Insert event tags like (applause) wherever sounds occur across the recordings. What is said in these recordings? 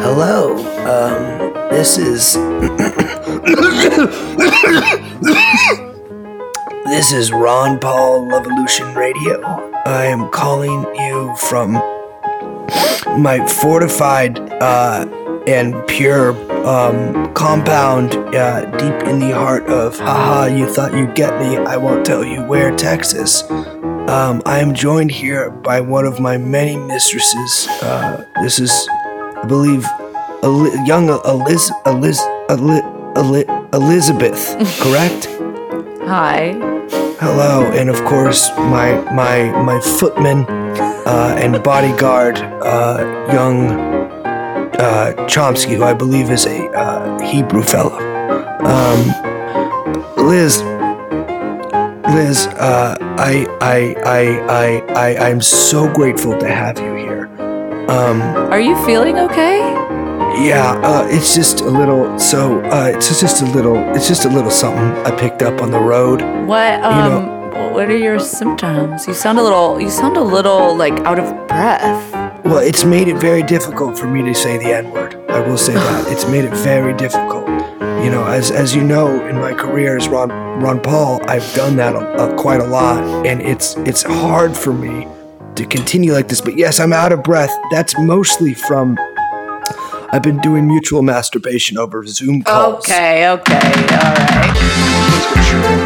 Hello, um, this is. this is Ron Paul Levolution Radio. I am calling you from my fortified uh, and pure um, compound uh, deep in the heart of haha, you thought you'd get me, I won't tell you where, Texas. Um, I am joined here by one of my many mistresses. Uh, this is, I believe, Eli- young Eliz- Eliz- Eli- Eli- Elizabeth, (laughs) correct? Hi. Hello, and of course my my my footman uh, and bodyguard, uh, young uh, Chomsky, who I believe is a uh, Hebrew fellow. Um, Liz, Liz, uh, I I I I I I'm so grateful to have you here. Um, Are you feeling okay? yeah, uh, it's just a little. So uh, it's just a little. It's just a little something I picked up on the road. What um what are your symptoms? You sound a little you sound a little like out of breath. Well, it's made it very difficult for me to say the N word. I will say that. It's made it very difficult. You know, as as you know, in my career as Ron Ron Paul, I've done that a, a, quite a lot, and it's it's hard for me to continue like this. But yes, I'm out of breath. That's mostly from I've been doing mutual masturbation over Zoom calls. Okay, okay, all right.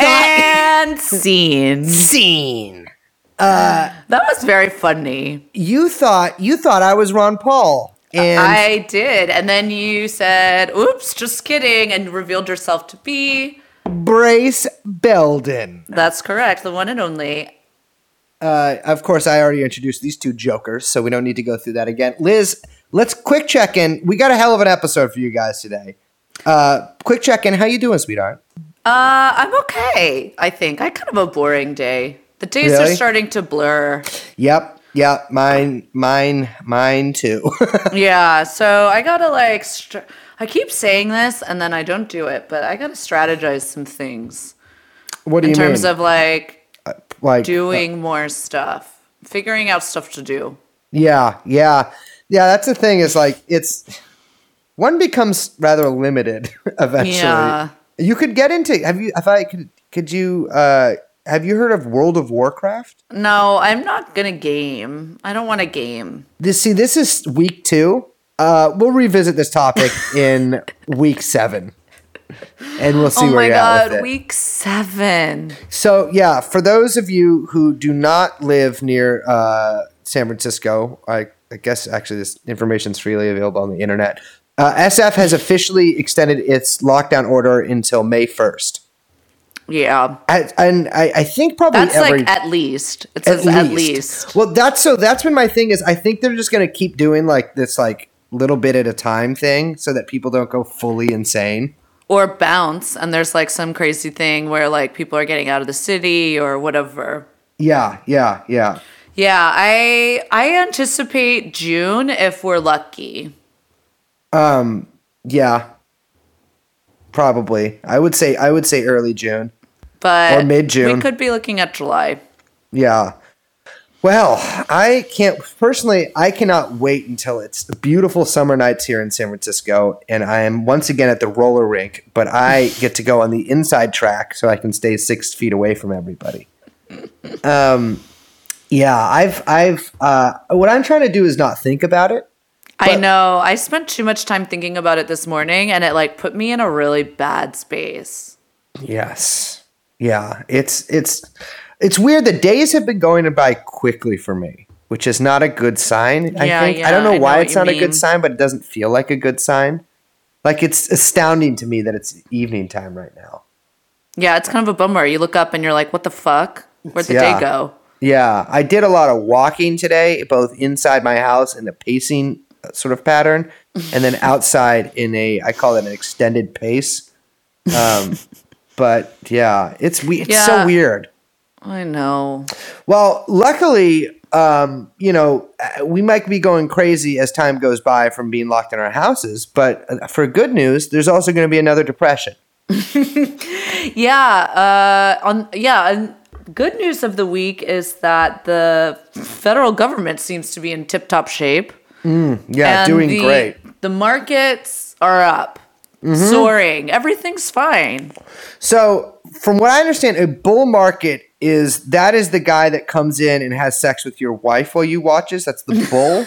And (laughs) scene. Scene. That was very funny. You thought you thought I was Ron Paul, and I did. And then you said, oops, just kidding, and revealed yourself to be. Brace Belden. That's correct, the one and only. Uh, of course, I already introduced these two jokers, so we don't need to go through that again. Liz, let's quick check in. We got a hell of an episode for you guys today. Uh, quick check in. How you doing, sweetheart? Uh, I'm okay, I think. I kind of a boring day. The days Really? are starting to blur. Yep, yep. Mine, mine, mine too. (laughs) yeah, so I gotta like, str- I keep saying this and then I don't do it, but I gotta strategize some things what do in you in terms mean? of like like doing more stuff, figuring out stuff to do. Yeah, yeah, yeah. That's the thing. Is like it's one becomes rather limited (laughs) eventually. Yeah. You could get into. Have you? If I could, could you? uh Have you heard of World of Warcraft? No, I'm not gonna game. I don't want to game. This see, this is week two. Uh, we'll revisit this topic (laughs) in week seven, and we'll see oh where my you're at with god, it. week seven. So yeah, for those of you who do not live near uh, San Francisco, I, I guess actually this information is freely available on the internet. Uh, SF has officially extended its lockdown order until May first, Yeah, and, and I, I think probably that's every like at least. It says at least. Well, that's so. That's been my thing. Is I think they're just gonna keep doing like this, like little bit at a time thing, so that people don't go fully insane. or bounce and there's like some crazy thing where like people are getting out of the city or whatever Yeah, yeah, yeah. yeah i i anticipate june if we're lucky Um, yeah, probably. I would say I would say early June. but Or mid-June. we could be looking at july Yeah. Well, I can't personally. I cannot wait until it's beautiful summer nights here in San Francisco, and I am once again at the roller rink. But I get to go on the inside track, so I can stay six feet away from everybody. Um, yeah, I've, I've. Uh, what I'm trying to do is not think about it. I know i spent too much time thinking about it this morning and it like put me in a really bad space Yes. Yeah. It's it's it's weird. The days have been going by quickly for me, which is not a good sign. I Yeah, think I don't know I why what it's not a good sign, but it doesn't feel like a good sign. Like it's astounding to me that it's evening time right now. yeah it's kind of a bummer you look up and you're like what the fuck where'd the Yeah. day go Yeah, I did a lot of walking today, both inside my house and the pacing sort of pattern, and then (laughs) outside in a I call it an extended pace. Um, (laughs) but yeah, it's we it's Yeah. so weird. I know. Well, luckily, um, you know, uh, we might be going crazy as time goes by from being locked in our houses. But uh, for good news, there's also going to be another depression. (laughs) Yeah. Uh, on yeah. And good news of the week is that the federal government seems to be in tip-top shape. Mm, yeah, and doing the, great. The markets are up, mm-hmm. soaring. Everything's fine. So, from what I understand, a bull market is that is the guy that comes in and has sex with your wife while you watches. That's the (laughs) bull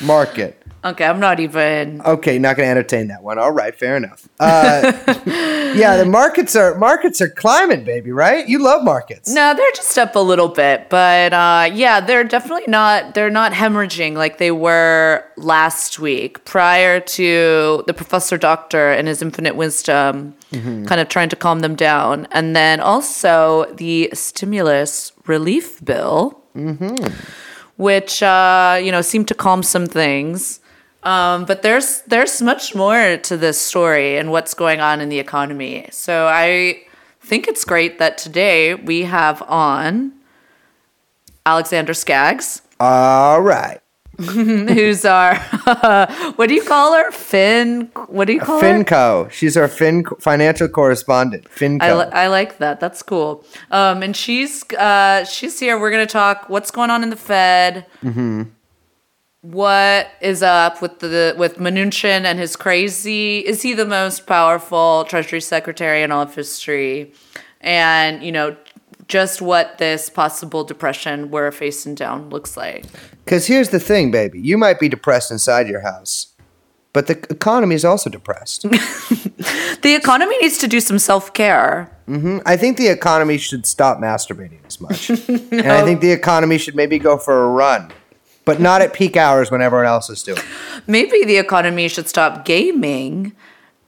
market. Okay, I'm not even. Okay, not going to entertain that one. All right, fair enough. Uh, (laughs) yeah, the markets are markets are climbing, baby. Right? You love markets. No, they're just up a little bit, but uh, yeah, they're definitely not. They're not hemorrhaging like they were last week, prior to the professor doctor and his infinite wisdom, kind of trying to calm them down, and then also the stimulus relief bill, which uh, you know seemed to calm some things. Um, but there's there's much more to this story and what's going on in the economy. So I think it's great that today we have on Alexander Skaggs, All right, (laughs) who's our (laughs) what do you call her? Fin? What do you call her? Finco. She's our fin financial correspondent. Finco. I, li- I like that. That's cool. Um, and she's uh, she's here. We're gonna talk what's going on in the Fed. What is up with the with Mnuchin and his crazy? Is he the most powerful Treasury Secretary in all of history? And you know, just what this possible depression we're facing down looks like. Because here's the thing, baby. You might be depressed inside your house, but the economy is also depressed. (laughs) The economy needs to do some self care. Mm-hmm. I think the economy should stop masturbating as much. (laughs) And I think the economy should maybe go for a run, but not at peak hours when everyone else is doing it. Maybe the economy should stop gaming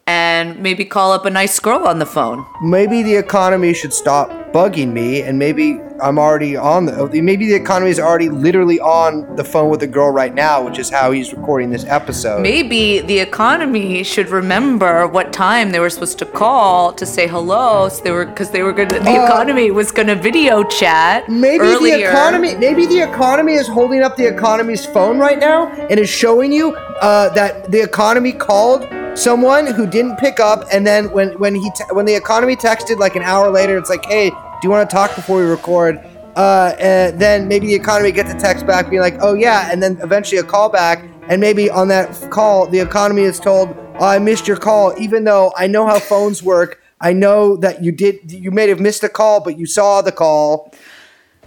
and maybe call up a nice girl on the phone. Maybe the economy should stop bugging me and maybe I'm already on the maybe the economy is already literally on the phone with a girl right now, which is how he's recording this episode. Maybe the economy should remember what time they were supposed to call to say hello. So they were because they were gonna. The Uh, economy was gonna video chat. Maybe earlier. the economy. Maybe the economy is holding up the economy's phone right now and is showing you uh, that the economy called someone who didn't pick up, and then when when he te- when the economy texted like an hour later, it's like, hey, do you want to talk before we record? Uh, and then maybe the economy gets a text back being like, oh yeah, and then eventually a call back, and maybe on that call the economy is told, oh, I missed your call, even though I know how phones work. I know that you did. You may have missed a call, but you saw the call.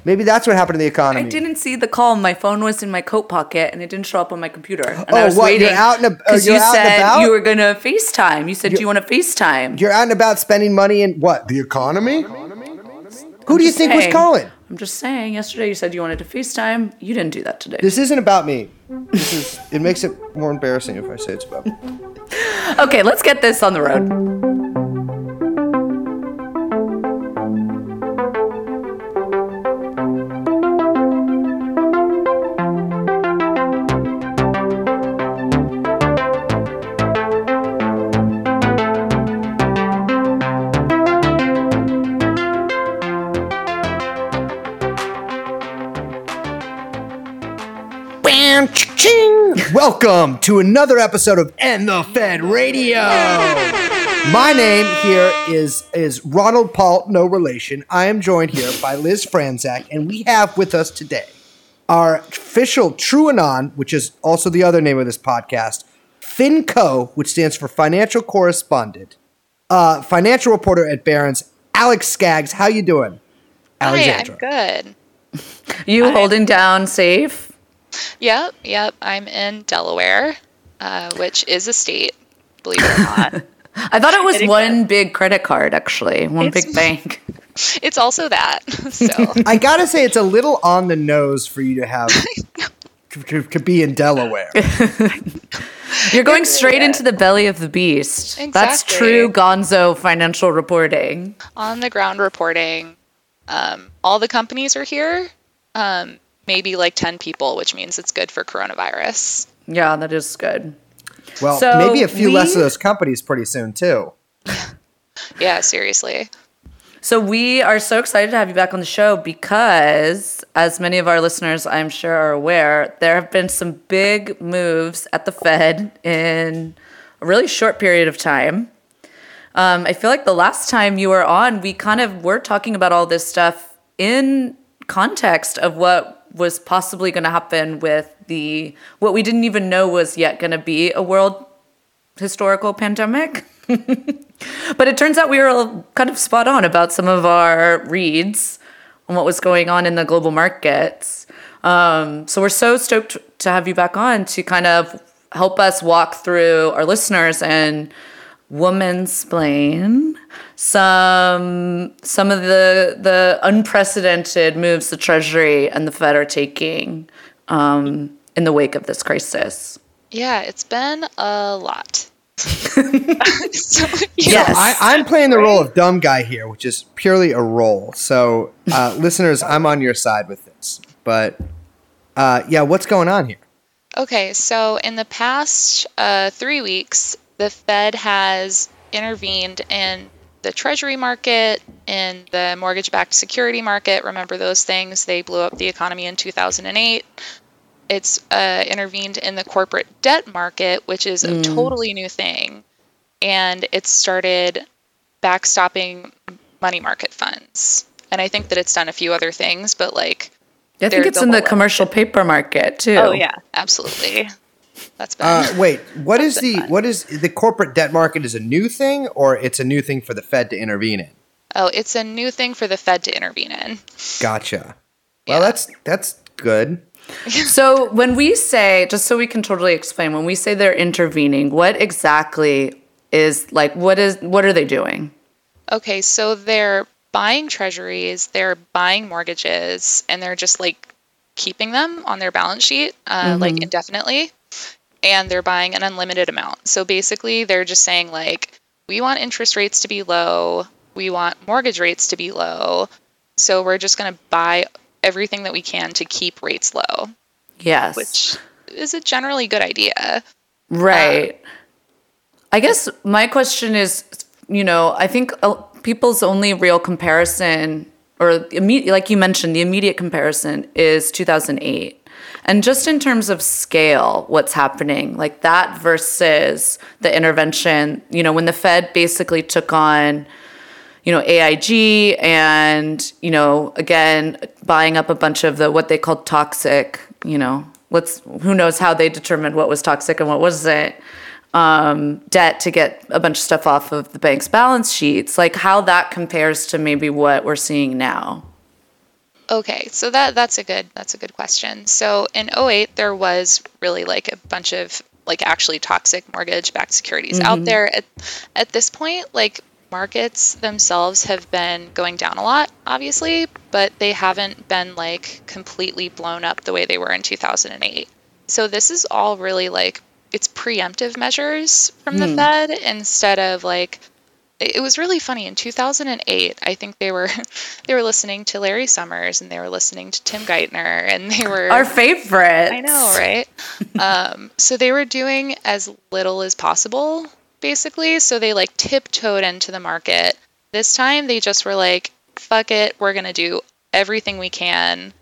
Maybe that's what happened to the economy. I didn't see the call. My phone was in my coat pocket and it didn't show up on my computer. And Oh, I was what, you're waiting out and ab- oh, because you're you out and said about? you were gonna FaceTime. You said, "Do you want to FaceTime?" You're out and about spending money in what? The economy? Economy. Who do you just think was calling? I'm just saying. Yesterday you said you wanted to FaceTime. You didn't do that today. This isn't about me. This is. It makes it more embarrassing if I say it's about me. (laughs) Okay, let's get this on the road. Welcome to another episode of End the Fed Radio. My name here is is Ronald Paul, no relation. I am joined here by Liz Franczak, and we have with us today our official TrueAnon, which is also the other name of this podcast, FinCo, which stands for Financial Correspondent, uh, financial reporter at Barron's, Alex Skaggs. How you doing, Hi, I'm good. You holding down safe? Yep, yep. I'm in Delaware, uh, which is a state, believe it or not. (laughs) I thought it was It one big credit card, actually, one It's- big bank. (laughs) it's also that. (laughs) So I gotta say, it's a little on the nose for you to have to, to, to be in Delaware. You're going straight into the belly of the beast. That's true gonzo financial reporting. on the ground reporting, um, all the companies are here. Um, maybe like 10 people, which means it's good for coronavirus. Yeah, that is good. Well, So maybe a few less of those companies pretty soon too. (laughs) Yeah, seriously. So we are so excited to have you back on the show because, as many of our listeners I'm sure are aware, there have been some big moves at the Fed in a really short period of time. Um, I feel like the last time you were on, we kind of were talking about all this stuff in context of what was possibly going to happen with the what we didn't even know was yet going to be a world historical pandemic. (laughs) but it turns out we were all kind of spot on about some of our reads on what was going on in the global markets. Um, so we're so stoked to have you back on to kind of help us walk through our listeners and woman splain some some of the the unprecedented moves the Treasury and the Fed are taking um, in the wake of this crisis. Yeah, it's been a lot. (laughs) so, yeah. Yes. I, I'm playing the role of dumb guy here, which is purely a role. So, uh, (laughs) listeners, I'm on your side with this. But uh, yeah, what's going on here? Okay, so in the past uh, three weeks, the Fed has intervened in the Treasury market, and the mortgage backed security market. Remember those things? They blew up the economy in 2008. It's uh, intervened in the corporate debt market, which is a totally new thing. And it started backstopping money market funds. And I think that it's done a few other things, but like, I think it's a in the whole- commercial paper market too. oh, yeah, absolutely. That's been. Uh, wait, what is That's been the fun. what is the corporate debt market? Is a new thing, or it's a new thing for the Fed to intervene in? Oh, it's a new thing for the Fed to intervene in. Gotcha. Well, Yeah. that's that's good. (laughs) So when we say, just so we can totally explain, when we say they're intervening, what exactly is like what is what are they doing? Okay, so they're buying treasuries, they're buying mortgages, and they're just like keeping them on their balance sheet, uh, like indefinitely. And they're buying an unlimited amount. So basically, they're just saying, like, we want interest rates to be low, we want mortgage rates to be low. So we're just going to buy everything that we can to keep rates low, Yes. which is a generally good idea. Right. I guess my question is, you know, I think uh, people's only real comparison, or immediate, like you mentioned, the immediate comparison is 2008. And just in terms of scale, what's happening, like that versus the intervention, you know, when the Fed basically took on, you know, AIG and, you know, again, buying up a bunch of the what they called toxic, you know, let's who knows how they determined what was toxic and what wasn't um, debt to get a bunch of stuff off of the bank's balance sheets, like how that compares to maybe what we're seeing now. Okay, so that that's a good that's a good question. So in 08 there was really like a bunch of like actually toxic mortgage backed securities out mm-hmm. there. At at this point, like markets themselves have been going down a lot, obviously, but they haven't been like completely blown up the way they were in 2008. So this is all really like it's preemptive measures from the hmm. Fed instead of like it it was really funny. In 2008 i think they were (laughs) they were listening to larry summers and they were listening to tim geithner and they were Our favorite. i know right? Um, so they were doing as little as possible basically. So they like tiptoed into the market. This time they just were like fuck it we're gonna do everything we can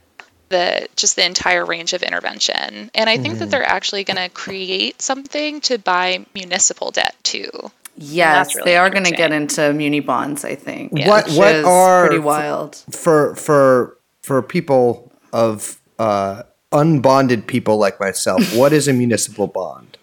the just the entire range of intervention. And i think that they're actually going to create something to buy municipal debt too Yes, really they are going to get into muni bonds, I think. What- which what is are- pretty wild. For for for people of uh, unbonded people like myself, (laughs) what is a municipal bond?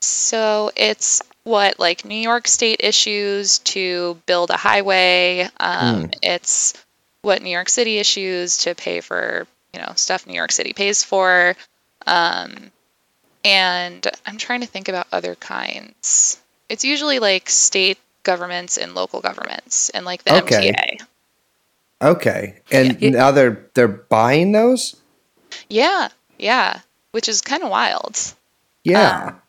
So it's what like New York State issues to build a highway. Um, It's what New York City issues to pay for you know stuff New York City pays for. Um, and I'm trying to think about other kinds. It's usually like state governments and local governments and like the Okay. MTA. Okay, and Yeah. now they're they're buying those. Yeah, yeah, which is kind of wild. Yeah. Um,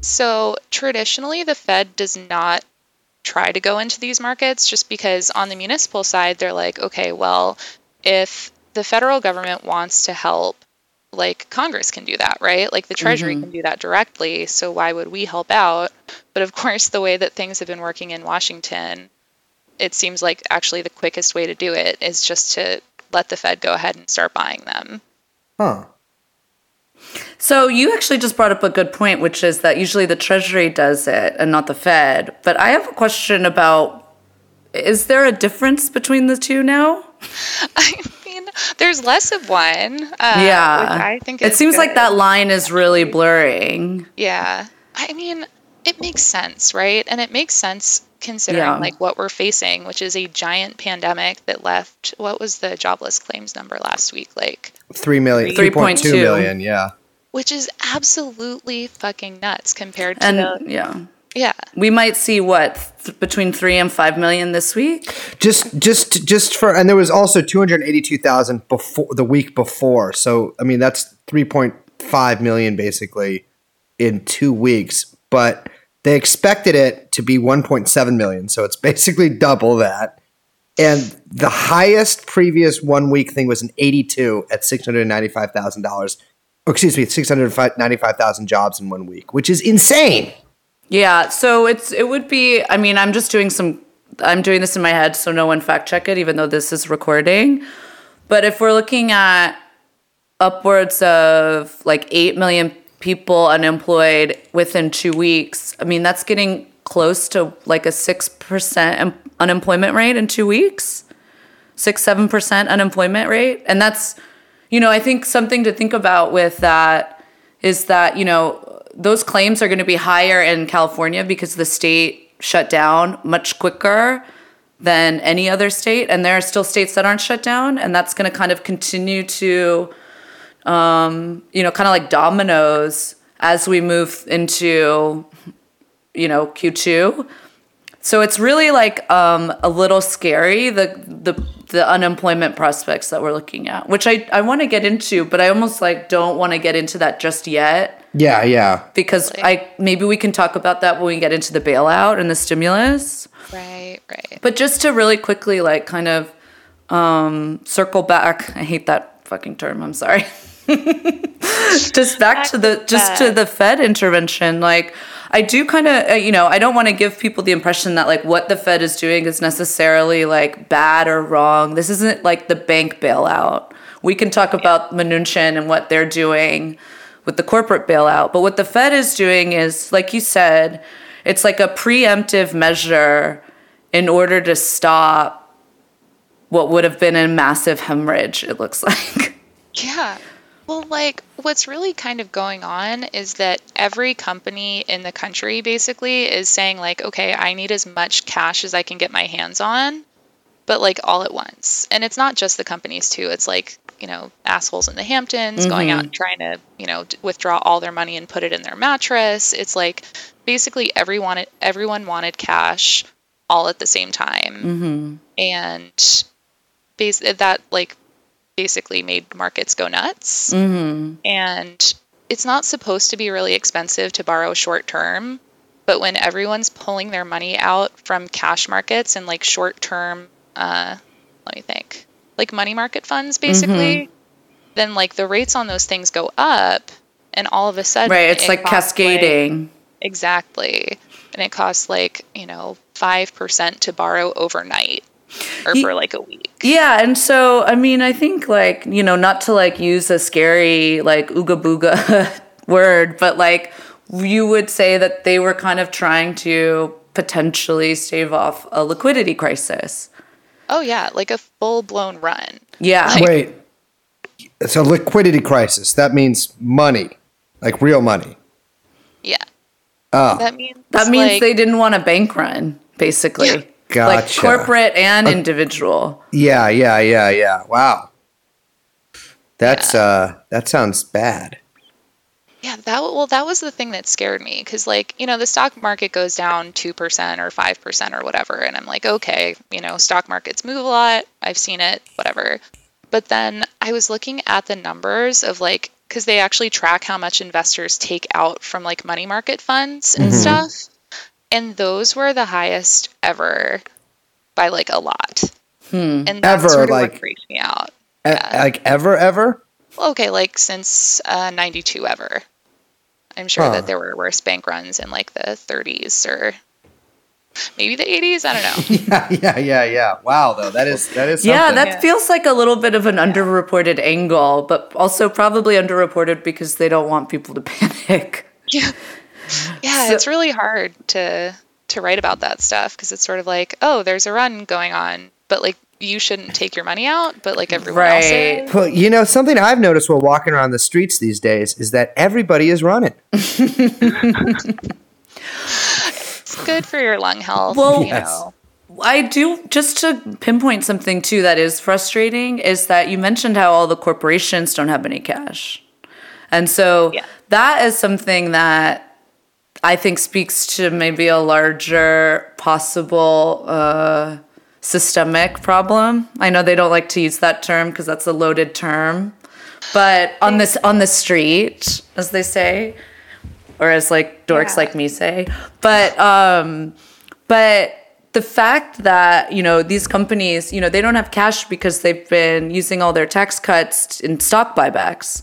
so traditionally, the Fed does not try to go into these markets just because on the municipal side, they're like, okay, well, if the federal government wants to help like Congress can do that, right? Like the Treasury Mm-hmm. can do that directly. So why would we help out? But of (laughs) course, the way that things have been working in Washington, it seems like actually the quickest way to do it is just to let the Fed go ahead and start buying them. Huh. So you actually just brought up a good point, which is that usually the Treasury does it and not the Fed. But I have a question about is there a difference between the two now? (laughs) I mean, there's less of one. Uh, yeah. which I think it seems like that line is really blurring. Yeah. I mean, it makes sense, right? And it makes sense considering Yeah. like what we're facing, which is a giant pandemic that left what was the jobless claims number last week? Like Three million. 3.2. 3.2 million, yeah. which is absolutely fucking nuts compared to And the yeah. Yeah. We might see what th- between 3 and 5 million this week. Just, just, just for, and there was also 282,000 before the week before. So, I mean, that's 3.5 million basically in two weeks. But they expected it to be 1.7 million. So it's basically (laughs) double that. And the highest previous one week thing was an 82 at $695,000. Excuse me, 695,000 jobs in one week, which is insane. Yeah, so it's it would be I mean, I'm just doing some I'm doing this in my head so no one fact check it even though this is recording. But if we're looking at upwards of like 8 million people unemployed within 2 weeks, I mean, that's getting close to like a 6% unemployment rate in 2 weeks. 6 7% unemployment rate and that's you know, I think something to think about with that is that, you know, those claims are going to be higher in California because the state shut down much quicker than any other state. And there are still states that aren't shut down. And that's going to kind of continue to, um, you know, kind of like dominoes as we move into, you know, Q2. So it's really like um, a little scary the the the unemployment prospects that we're looking at, which I I want to get into, but I almost like don't want to get into that just yet Yeah, yeah. because I maybe we can talk about that when we get into the bailout and the stimulus. Right, right. But just to really quickly like kind of um, circle back, I hate that fucking term. I'm sorry. (laughs) just back to the just to the Fed intervention, like. I do kind of, uh, you know, I don't want to give people the impression that like what the Fed is doing is necessarily like bad or wrong. This isn't like the bank bailout. We can talk about Mnuchin and what they're doing with the corporate bailout, but what the Fed is doing is, like you said, it's like a preemptive measure in order to stop what would have been a massive hemorrhage. It looks (laughs) like. Yeah. Well, like, what's really kind of going on is that every company in the country basically is saying, like, okay, I need as much cash as I can get my hands on, but like all at once. And it's not just the companies, too. It's like, you know, assholes in the Hamptons going out mm-hmm. and trying to, you know, d- withdraw all their money and put it in their mattress. It's like basically everyone, everyone wanted cash all at the same time. Mm-hmm. And base that, like, basically made markets go nuts. Mm-hmm. And it's not supposed to be really expensive to borrow short term, but when everyone's pulling their money out from cash markets and like short term, uh, let me think, like money market funds mm-hmm. basically, then like the rates on those things go up, and all of a sudden, right. It's it like cascading. exactly. And it costs like, you know, 5% to borrow overnight or for like a week. Yeah, and so I mean, I think like you know, not to like use a scary like ooga booga (laughs) word, but like you would say that they were kind of trying to potentially stave off a liquidity crisis. Oh, yeah, like a full blown run. Yeah, Wait. It's a liquidity crisis. That means money, like real money. Yeah. Oh, That means that means like, they didn't want a bank run, basically. Like Gotcha. corporate and individual. yeah, yeah, yeah, yeah. Wow. That's uh that sounds bad. Yeah, that well, that was the thing that scared me because, like, you know, the stock market goes down two percent or five percent or whatever, and I'm like, okay, you know, stock markets move a lot. I've seen it, whatever. But then I was looking at the numbers of like, because they actually track how much investors take out from like money market funds and stuff, and those were the highest ever by like a lot. And that's Ever, sort of like- freaked me out. E- like ever, ever. okay, like since uh, 92 ever. I'm sure Huh. that there were worse bank runs in like the 30s or maybe the 80s. I don't know. (laughs) yeah, yeah, yeah, yeah. Wow, though that is that is Yeah, that Yeah. feels like a little bit of an underreported angle, but also probably underreported because they don't want people to (laughs) panic. yeah, yeah, So- it's really hard to to write about that stuff because it's sort of like, oh, there's a run going on, but like you shouldn't take your money out, but like everyone else Right. is. Well, you know, something I've noticed while walking around the streets these days is that everybody is running. (laughs) It's good for your lung health. Well- you Yes. know. I do just to pinpoint something too that is frustrating is that you mentioned how all the corporations don't have any cash. And so Yeah. that is something that I think speaks to maybe a larger possible uh, systemic problem. I know they don't like to use that term because that's a loaded term, but on this on the street, as they say, or as like dorks Yeah. like me say, but um, but the fact that you know these companies, you know, they don't have cash because they've been using all their tax cuts in stock buybacks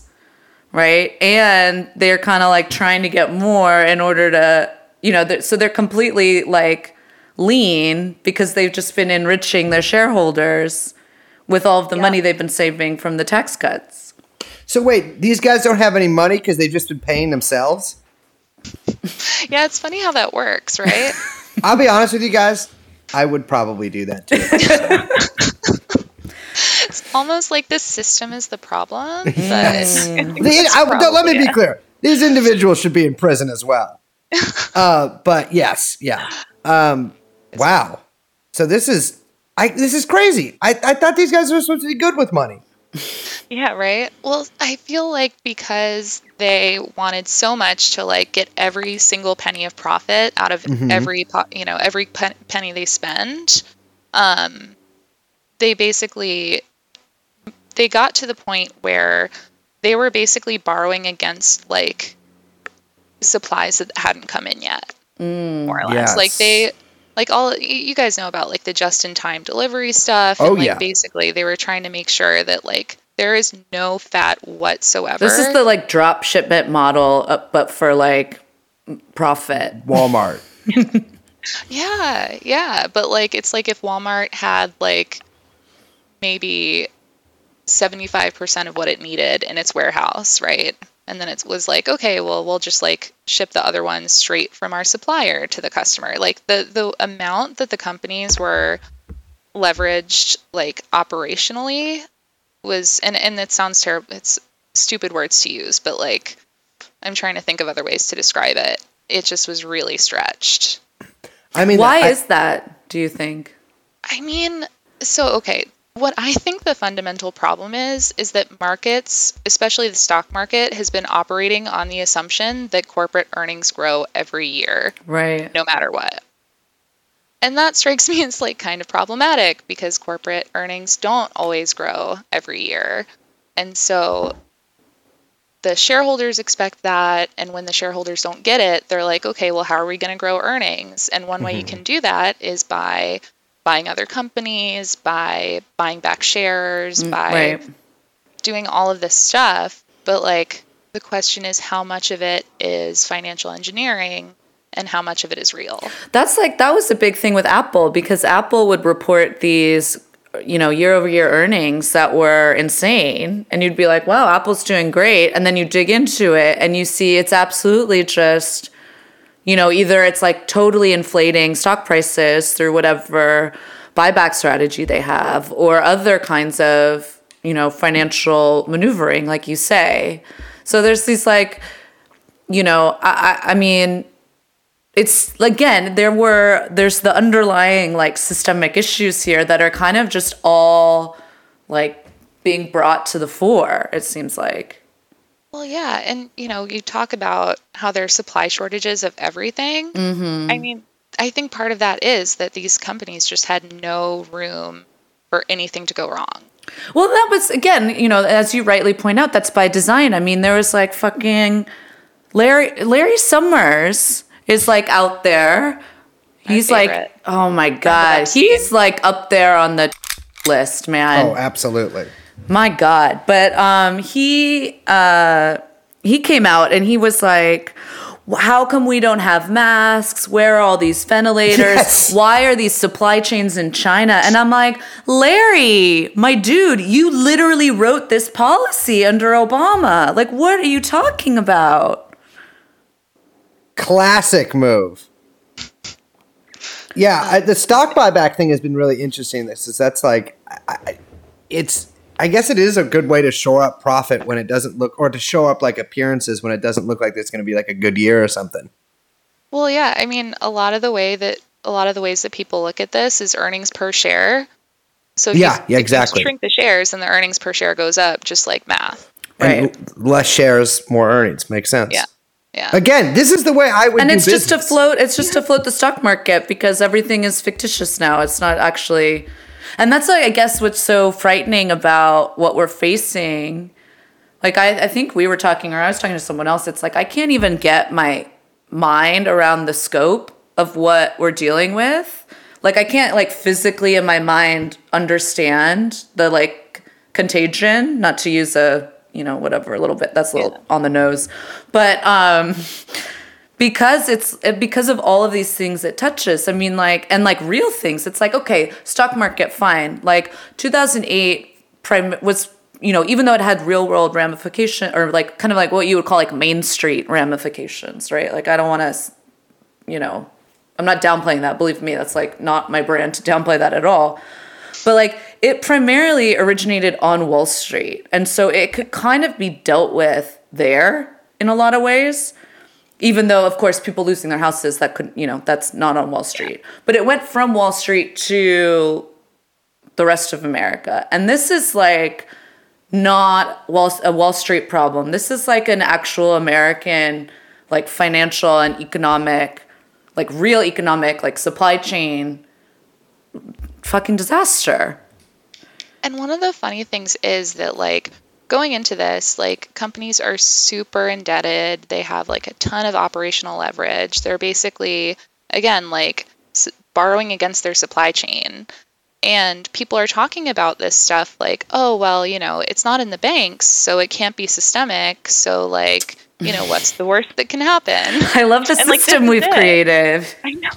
right? And they're kind of like trying to get more in order to, you know, they're, so they're completely like lean because they've just been enriching their shareholders with all of the money they've been saving from the tax cuts. So wait, these guys don't have any money because they've just been paying themselves. Yeah, it's funny how that works, right? (laughs) (laughs) I'll be honest with you guys. I would probably do that too. (laughs) it's almost like the system is the problem, but The- I- probably let me be clear. These individuals should be in prison as well. Uh, but yes, yeah. Um, wow. So this is I this is crazy. I, I thought these guys were supposed to be good with money. Yeah, right. Well, I feel like because they wanted so much to like get every single penny of profit out of every po- you know every pen- penny they spend, um, they basically they got to the point where they were basically borrowing against like supplies that hadn't come in yet, more or less. Like they like all you guys know about like the just in time delivery stuff Oh, and like yeah. basically they were trying to make sure that like there is no fat whatsoever This is the like drop shipment model, uh, but for like profit. Walmart. (laughs) yeah yeah but like it's like if walmart had like maybe 75% of what it needed in its warehouse right and then it was like okay well we'll just like ship the other ones straight from our supplier to the customer. Like the the amount that the companies were leveraged like operationally was and and it sounds terrible it's stupid words to use but like i'm trying to think of other ways to describe it. It just was really stretched. I mean, Why I- is that, do you think? I mean, so okay, what I think the fundamental problem is is that markets, especially the stock market, has been operating on the assumption that corporate earnings grow every year, Right. no matter what. And that strikes (laughs) me as like kind of problematic because corporate earnings don't always grow every year. And so the shareholders expect that and when the shareholders don't get it they're like okay well how are we going to grow earnings and one way you mm-hmm. can do that is by buying other companies by buying back shares mm, by Right. doing all of this stuff. But like the question is how much of it is financial engineering and how much of it is real. That's like that was a big thing with Apple because Apple would report these you know year over year earnings that were insane. And you'd be like wow Apple's doing great. And then you dig into it and you see it's absolutely just you know either it's like totally inflating stock prices through whatever buyback strategy they have or other kinds of you know financial maneuvering like you say. So there's these like you know I, I I mean it's again there were there's the underlying like systemic issues here that are kind of just all like being brought to the fore it seems like Well, yeah, and you know, you talk about how there are supply shortages of everything. Mm-hmm. I mean, I think part of that is that these companies just had no room for anything to go wrong. well that was again you know as you rightly point out that's by design i mean there was like fucking larry larry summers is like out there he's like oh my god he's like up there on the list man Oh, absolutely. My God. But um, he uh, he came out and he was like, how come we don't have masks? Where are all these ventilators? Yes. Why are these supply chains in China? And I'm like, Larry, my dude, you literally wrote this policy under Obama. Like, what are you talking about? Classic move. Yeah, I, the stock buyback thing has been really interesting. This is that's like, I, I, it's. I guess it is a good way to shore up profit when it doesn't look, or to show up like appearances when it doesn't look like it's going to be like a good year or something. Well, yeah, I mean, a lot of the way that a lot of the ways that people look at this is earnings per share. So if Yeah, you, yeah, if exactly. You shrink the shares, and the earnings per share goes up, just like math. Right. l- less shares, more earnings. Makes sense. Yeah, yeah. Again, this is the way I would. and do it's just to float it's just to float the stock market because everything is fictitious now it's not actually and that's like i guess what's so frightening about what we're facing. Like I, I think we were talking or i was talking to someone else it's like i can't even get my mind around the scope of what we're dealing with. Like i can't like physically in my mind understand the like contagion not to use a you know whatever a little bit that's a little on the nose. But um because it's because of all of these things it touches. I mean like and like real things. It's like okay stock market fine. Like 2008 prim was you know even though it had real world ramification or like kind of like what you would call like main street ramifications right? Like i don't want to you know i'm not downplaying that. Believe me that's like not my brand to downplay that at all. But like it primarily originated on Wall Street. And so it could kind of be dealt with there in a lot of ways. Even though, of course, people losing their houses, that could, you know, that's not on Wall Street. But it went from Wall Street to the rest of America. And this is like not Wall, a Wall Street problem. This is like an actual American, like financial and economic, like real economic, like supply chain fucking disaster. And one of the funny things is that like going into this, like companies are super indebted. They have like a ton of operational leverage. They're basically again like s- borrowing against their supply chain. And people are talking about this stuff like, "Oh, well, you know, it's not in the banks, so it can't be systemic. So like, you know, what's the worst that can happen?" (laughs) I love the And, system we've created. I know.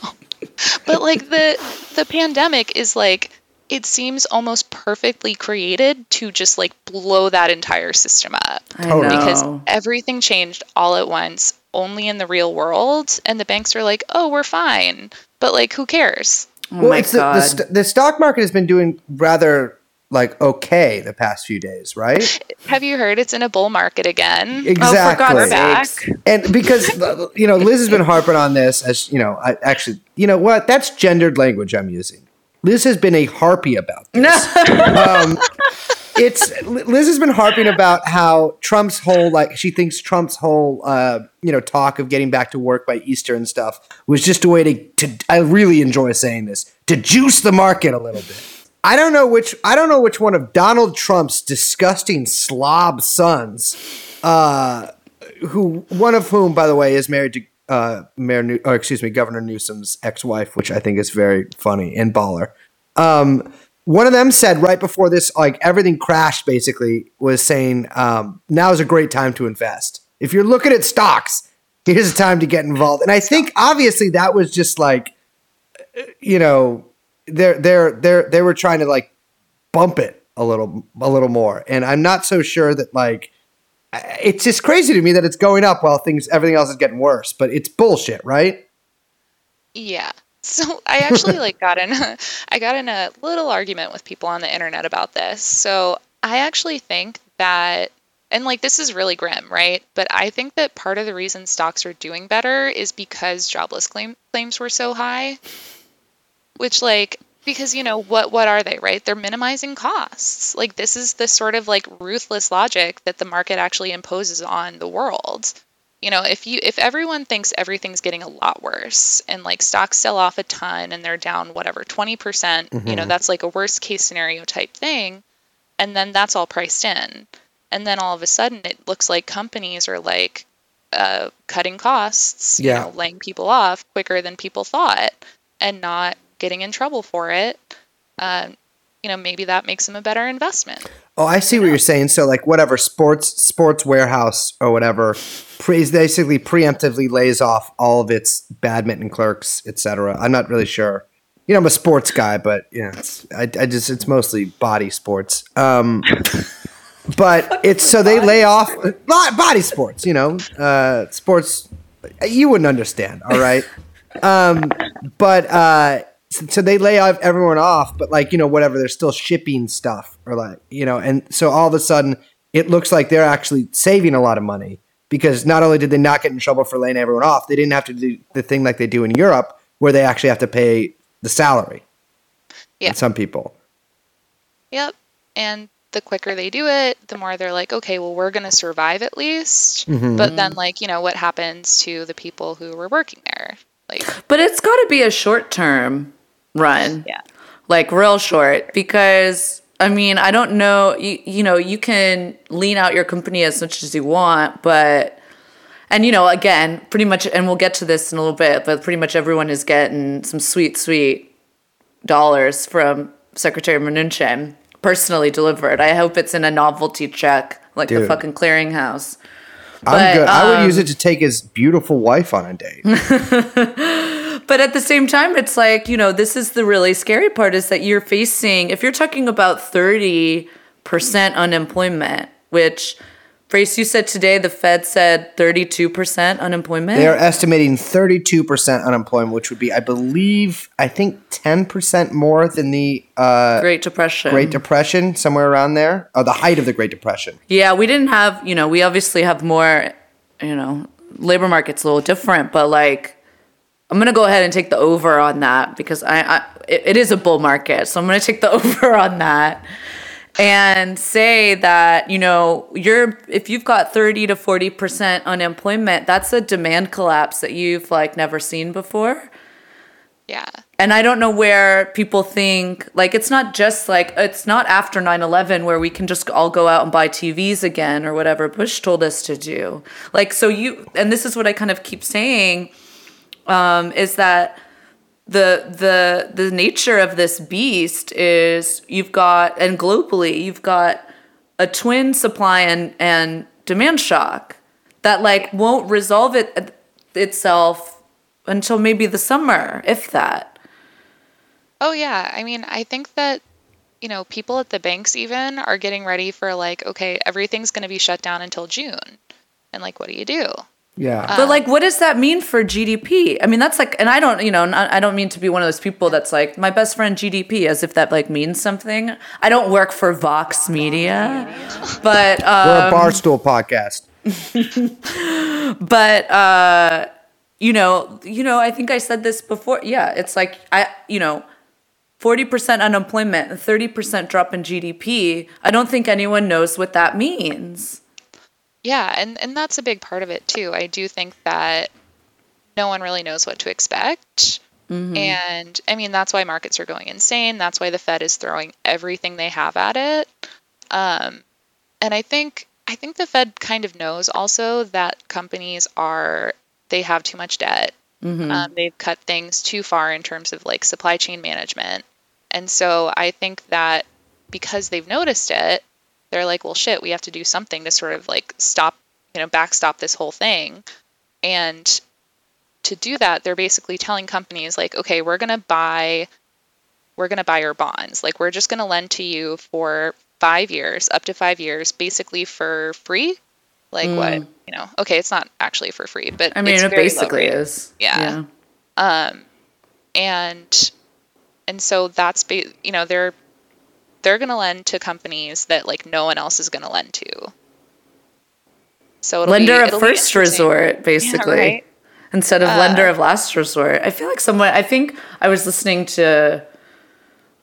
But like the the pandemic is like it seems almost perfectly created to just like blow that entire system up I Totally. know. because everything changed all at once only in the real world and the banks are like, "Oh, we're fine." But like who cares? oh well, my it's the, god. the, st- the stock market has been doing rather like okay the past few days, right? (laughs) Have you heard it's in a bull market again? oh, for God's Back. sakes. And because (laughs) you know, Liz has been harping on this as you know, I actually, you know what? That's gendered language I'm using. Liz has been a harpy about (laughs) this. um, it's Liz has been harping about how Trump's whole like she thinks Trump's whole uh, you know talk of getting back to work by Easter and stuff was just a way to, to I really enjoy saying this to juice the market a little bit. I don't know which I don't know which one of Donald Trump's disgusting slob sons uh, who one of whom, by the way, is married to uh, Mayor, New- or excuse me, Governor Newsom's ex-wife, which I think is very funny and baller. Um, one of them said right before this, like everything crashed, basically, was saying um, now is a great time to invest. If you're looking at stocks, here's a time to get involved. And I think obviously that was just like, you know, they're they're they're they were trying to like bump it a little a little more. And I'm not so sure that like it's just crazy to me that it's going up while things everything else is getting worse. But it's bullshit, right? Yeah. So I actually (laughs) like got in a, I got in a little argument with people on the internet about this. So I actually think that and like this is really grim, right? But I think that part of the reason stocks are doing better is because jobless claim, claims were so high. Which like because you know what what are they, right? They're minimizing costs. Like this is the sort of like ruthless logic that the market actually imposes on the world you know if you if everyone thinks everything's getting a lot worse and like stocks sell off a ton and they're down whatever 20% you know that's like a worst case scenario type thing and then that's all priced in and then all of a sudden it looks like companies are like uh, cutting costs Yeah. you know laying people off quicker than people thought and not getting in trouble for it uh, you know maybe that makes them a better investment Oh, I see what you're saying. So, like, whatever sports sports warehouse or whatever, pre- basically preemptively lays off all of its badminton clerks, etc. I'm not really sure. You know, I'm a sports guy, but yeah, it's, I, I just it's mostly body sports. Um, (laughs) but it's so they lay off (laughs) body sports. You know, uh, sports. You wouldn't understand, all right. (laughs) Um, but uh, so, so they lay off everyone off, but like you know whatever, they're still shipping stuff or like you know, and so all of a sudden it looks like they're actually saving a lot of money because not only did they not get in trouble for laying everyone off, they didn't have to do the thing like they do in Europe where they actually have to pay the salary. Yeah. Some people. Yep. And the quicker they do it, the more they're like, okay, well, we're going to survive at least. Mm-hmm. But then, like, you know, what happens to the people who were working there? Like, But it's got to be a short term run. yeah. Like real short because I mean, I don't know, you, you know, you can lean out your company as much as you want, but and you know, again, pretty much and we'll get to this in a little bit, but pretty much everyone is getting some sweet sweet dollars from Secretary Mnuchin personally delivered. I hope it's in a novelty check like the fucking clearinghouse. I'm But, good. I would um, use it to take his beautiful wife on a date. (laughs) But at the same time, it's like, you know, this is the really scary part is that you're facing, if you're talking about 30% unemployment, which, Brace, you said today the Fed said 32% unemployment. they are estimating 32% unemployment, which would be, I believe, I think 10% more than the uh, Great Depression. Great Depression, somewhere around there, or the height of the Great Depression. yeah, we didn't have, you know, we obviously have more, you know, labor market's a little different, but like, I'm gonna go ahead and take the over on that because I, I it, it is a bull market, so I'm gonna take the (laughs) over on that and say that you know you're if you've got 30 to 40 percent unemployment, that's a demand collapse that you've like never seen before. Yeah. And I don't know where people think like it's not just like it's not after 9/11 where we can just all go out and buy TVs again or whatever Bush told us to do. Like so you and this is what I kind of keep saying um, is that the the the nature of this beast is you've got and globally you've got a twin supply and and demand shock that like won't resolve it itself until maybe the summer if that Oh, yeah. I mean, I think that, you know, people at the banks even are getting ready for, like, okay, everything's going to be shut down until June. And, like, what do you do? Yeah. but like what does that mean for gdp i mean that's like and i don't you know not, i don't mean to be one of those people that's like my best friend gdp as if that like means something. I don't work for vox media but uh, We're a barstool podcast. (laughs) but uh you know you know i think i said this before. Yeah it's like i you know 40% unemployment and 30% drop in gdp i don't think anyone knows what that means Yeah, and and that's a big part of it too. I do think that no one really knows what to expect. And I mean, that's why markets are going insane. That's why the Fed is throwing everything they have at it. Um, and I think I think the Fed kind of knows also that companies are they have too much debt. Um, they've cut things too far in terms of like supply chain management. And so I think that because they've noticed it, they're like, well, shit, we have to do something to sort of like stop, you know, backstop this whole thing. And to do that, they're basically telling companies like, okay, we're going to buy, we're going to buy your bonds. Like, we're just going to lend to you for five years, up to five years, basically for free. Like what, you know, okay, it's not actually for free, but i mean it basically is Yeah. Um, and and so that's ba- you know they're they're going to lend to companies that like no one else is going to lend to. So it'll lender be, of first resort basically right. instead of lender of last resort i feel like someone i think i was listening to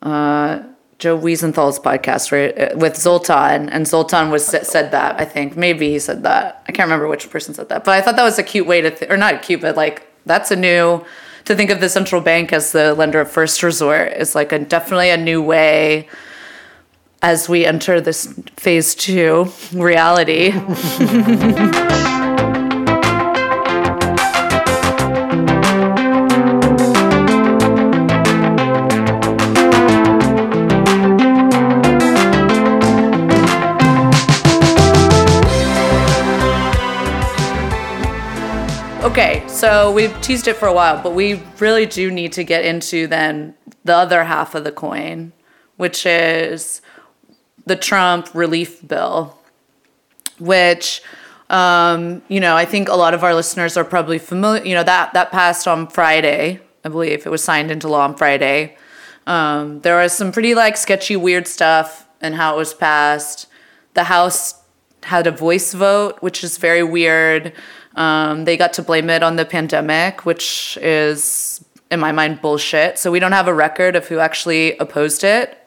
uh joe weisenthal's podcast right uh, with zoltan and zoltan was said that i think maybe he said that i can't remember which person said that but i thought that was a cute way to th- or not cute but like that's a new to think of the central bank as the lender of first resort is like a definitely a new way as we enter this phase two reality. Okay, so we've teased it for a while, but we really do need to get into then the other half of the coin, which is the Trump relief bill, which um, you know, I think a lot of our listeners are probably familiar. You know that that passed on Friday, I believe it was signed into law on Friday. Um, there was some pretty like sketchy, weird stuff and how it was passed. The House had a voice vote, which is very weird. Um, they got to blame it on the pandemic, which is, in my mind, bullshit. So we don't have a record of who actually opposed it.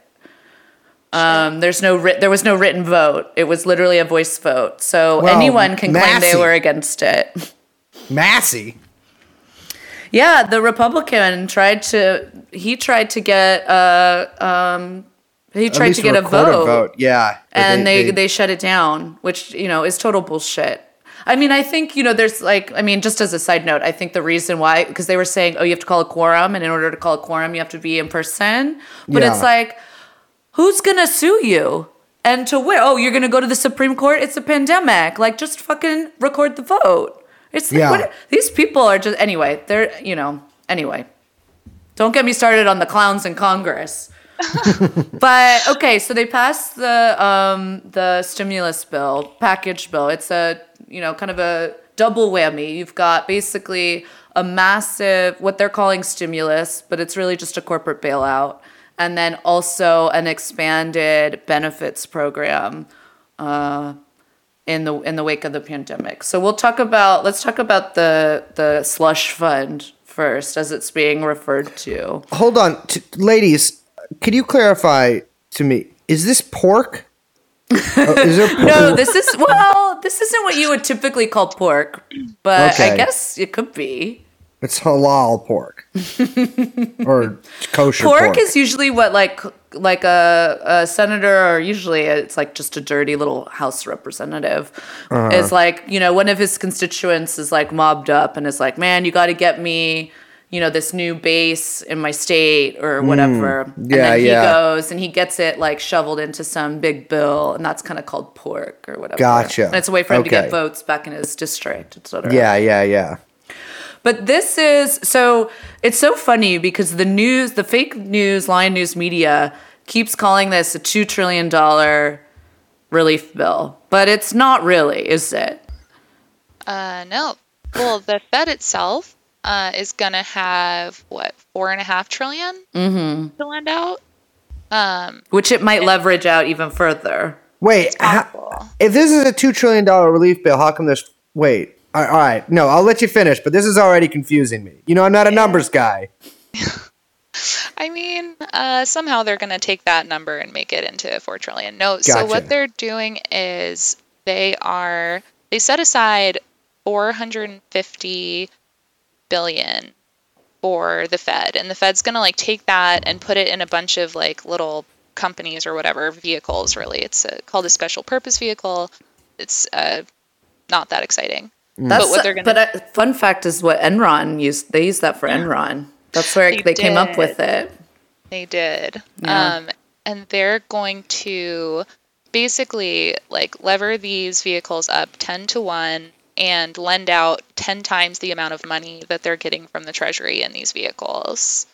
Um, there's no writ- there was no written vote. It was literally a voice vote. So Well, anyone can claim they were against it. Massie. Yeah, the Republican tried to he tried to get a um, he tried to get a recorded vote, Yeah. and they, they shut it down, which you know is total bullshit. I mean, I think you know there's like I mean, just as a side note, I think the reason why because they were saying oh you have to call a quorum, and in order to call a quorum you have to be in person, but it's like who's gonna sue you? And to where? Oh, you're gonna go to the Supreme Court? It's a pandemic. Like, just fucking record the vote. It's like, Yeah. what, these people are just anyway. They're you know anyway. Don't get me started on the clowns in Congress. (laughs) but okay, so they passed the um, the stimulus bill, package bill. It's a you know kind of a double whammy. You've got basically a massive what they're calling stimulus, but it's really just a corporate bailout, and then also an expanded benefits program uh, in the in the wake of the pandemic. So we'll talk about let's talk about the the slush fund first, as it's being referred to. Hold on, t- ladies. Could you clarify to me? Is this pork? Is there (laughs) No, this is well, this isn't what you would typically call pork, but Okay. I guess it could be. It's halal pork (laughs) or kosher pork. Pork is usually what like like a, a senator or usually it's like just a dirty little house representative Uh-huh. is like you know one of his constituents is like mobbed up and is like man you got to get me you know this new base in my state or whatever and Mm. Yeah, then he yeah. goes and he gets it like shoveled into some big bill and that's kind of called pork or whatever Gotcha. and it's a way for him to get votes back in his district etc Yeah, yeah, yeah. But this is so it's so funny because the news, the fake news, line news media keeps calling this a two trillion dollar relief bill, but it's not really, is it? Uh, no. Well, the Fed itself uh, is gonna have what four and a half trillion to lend out. Um, Which it might leverage out even further. Wait, how, if this is a two trillion dollar relief bill, how come there's wait? All right, no, I'll let you finish, but this is already confusing me. You know, I'm not a numbers guy. (laughs) I mean, uh, somehow they're going to take that number and make it into four trillion. No, so what they're doing is they are they set aside 450 billion for the Fed, and the Fed's going to like take that and put it in a bunch of like little companies or whatever vehicles. Really, it's a, called a special purpose vehicle. It's uh, not that exciting. That's what they're gonna- but uh, fun fact is what Enron used. They used that for Enron. That's where They they, came up with it. They did. Yeah. Um, and they're going to basically like lever these vehicles up 10 to 1 and lend out 10 times the amount of money that they're getting from the treasury in these vehicles.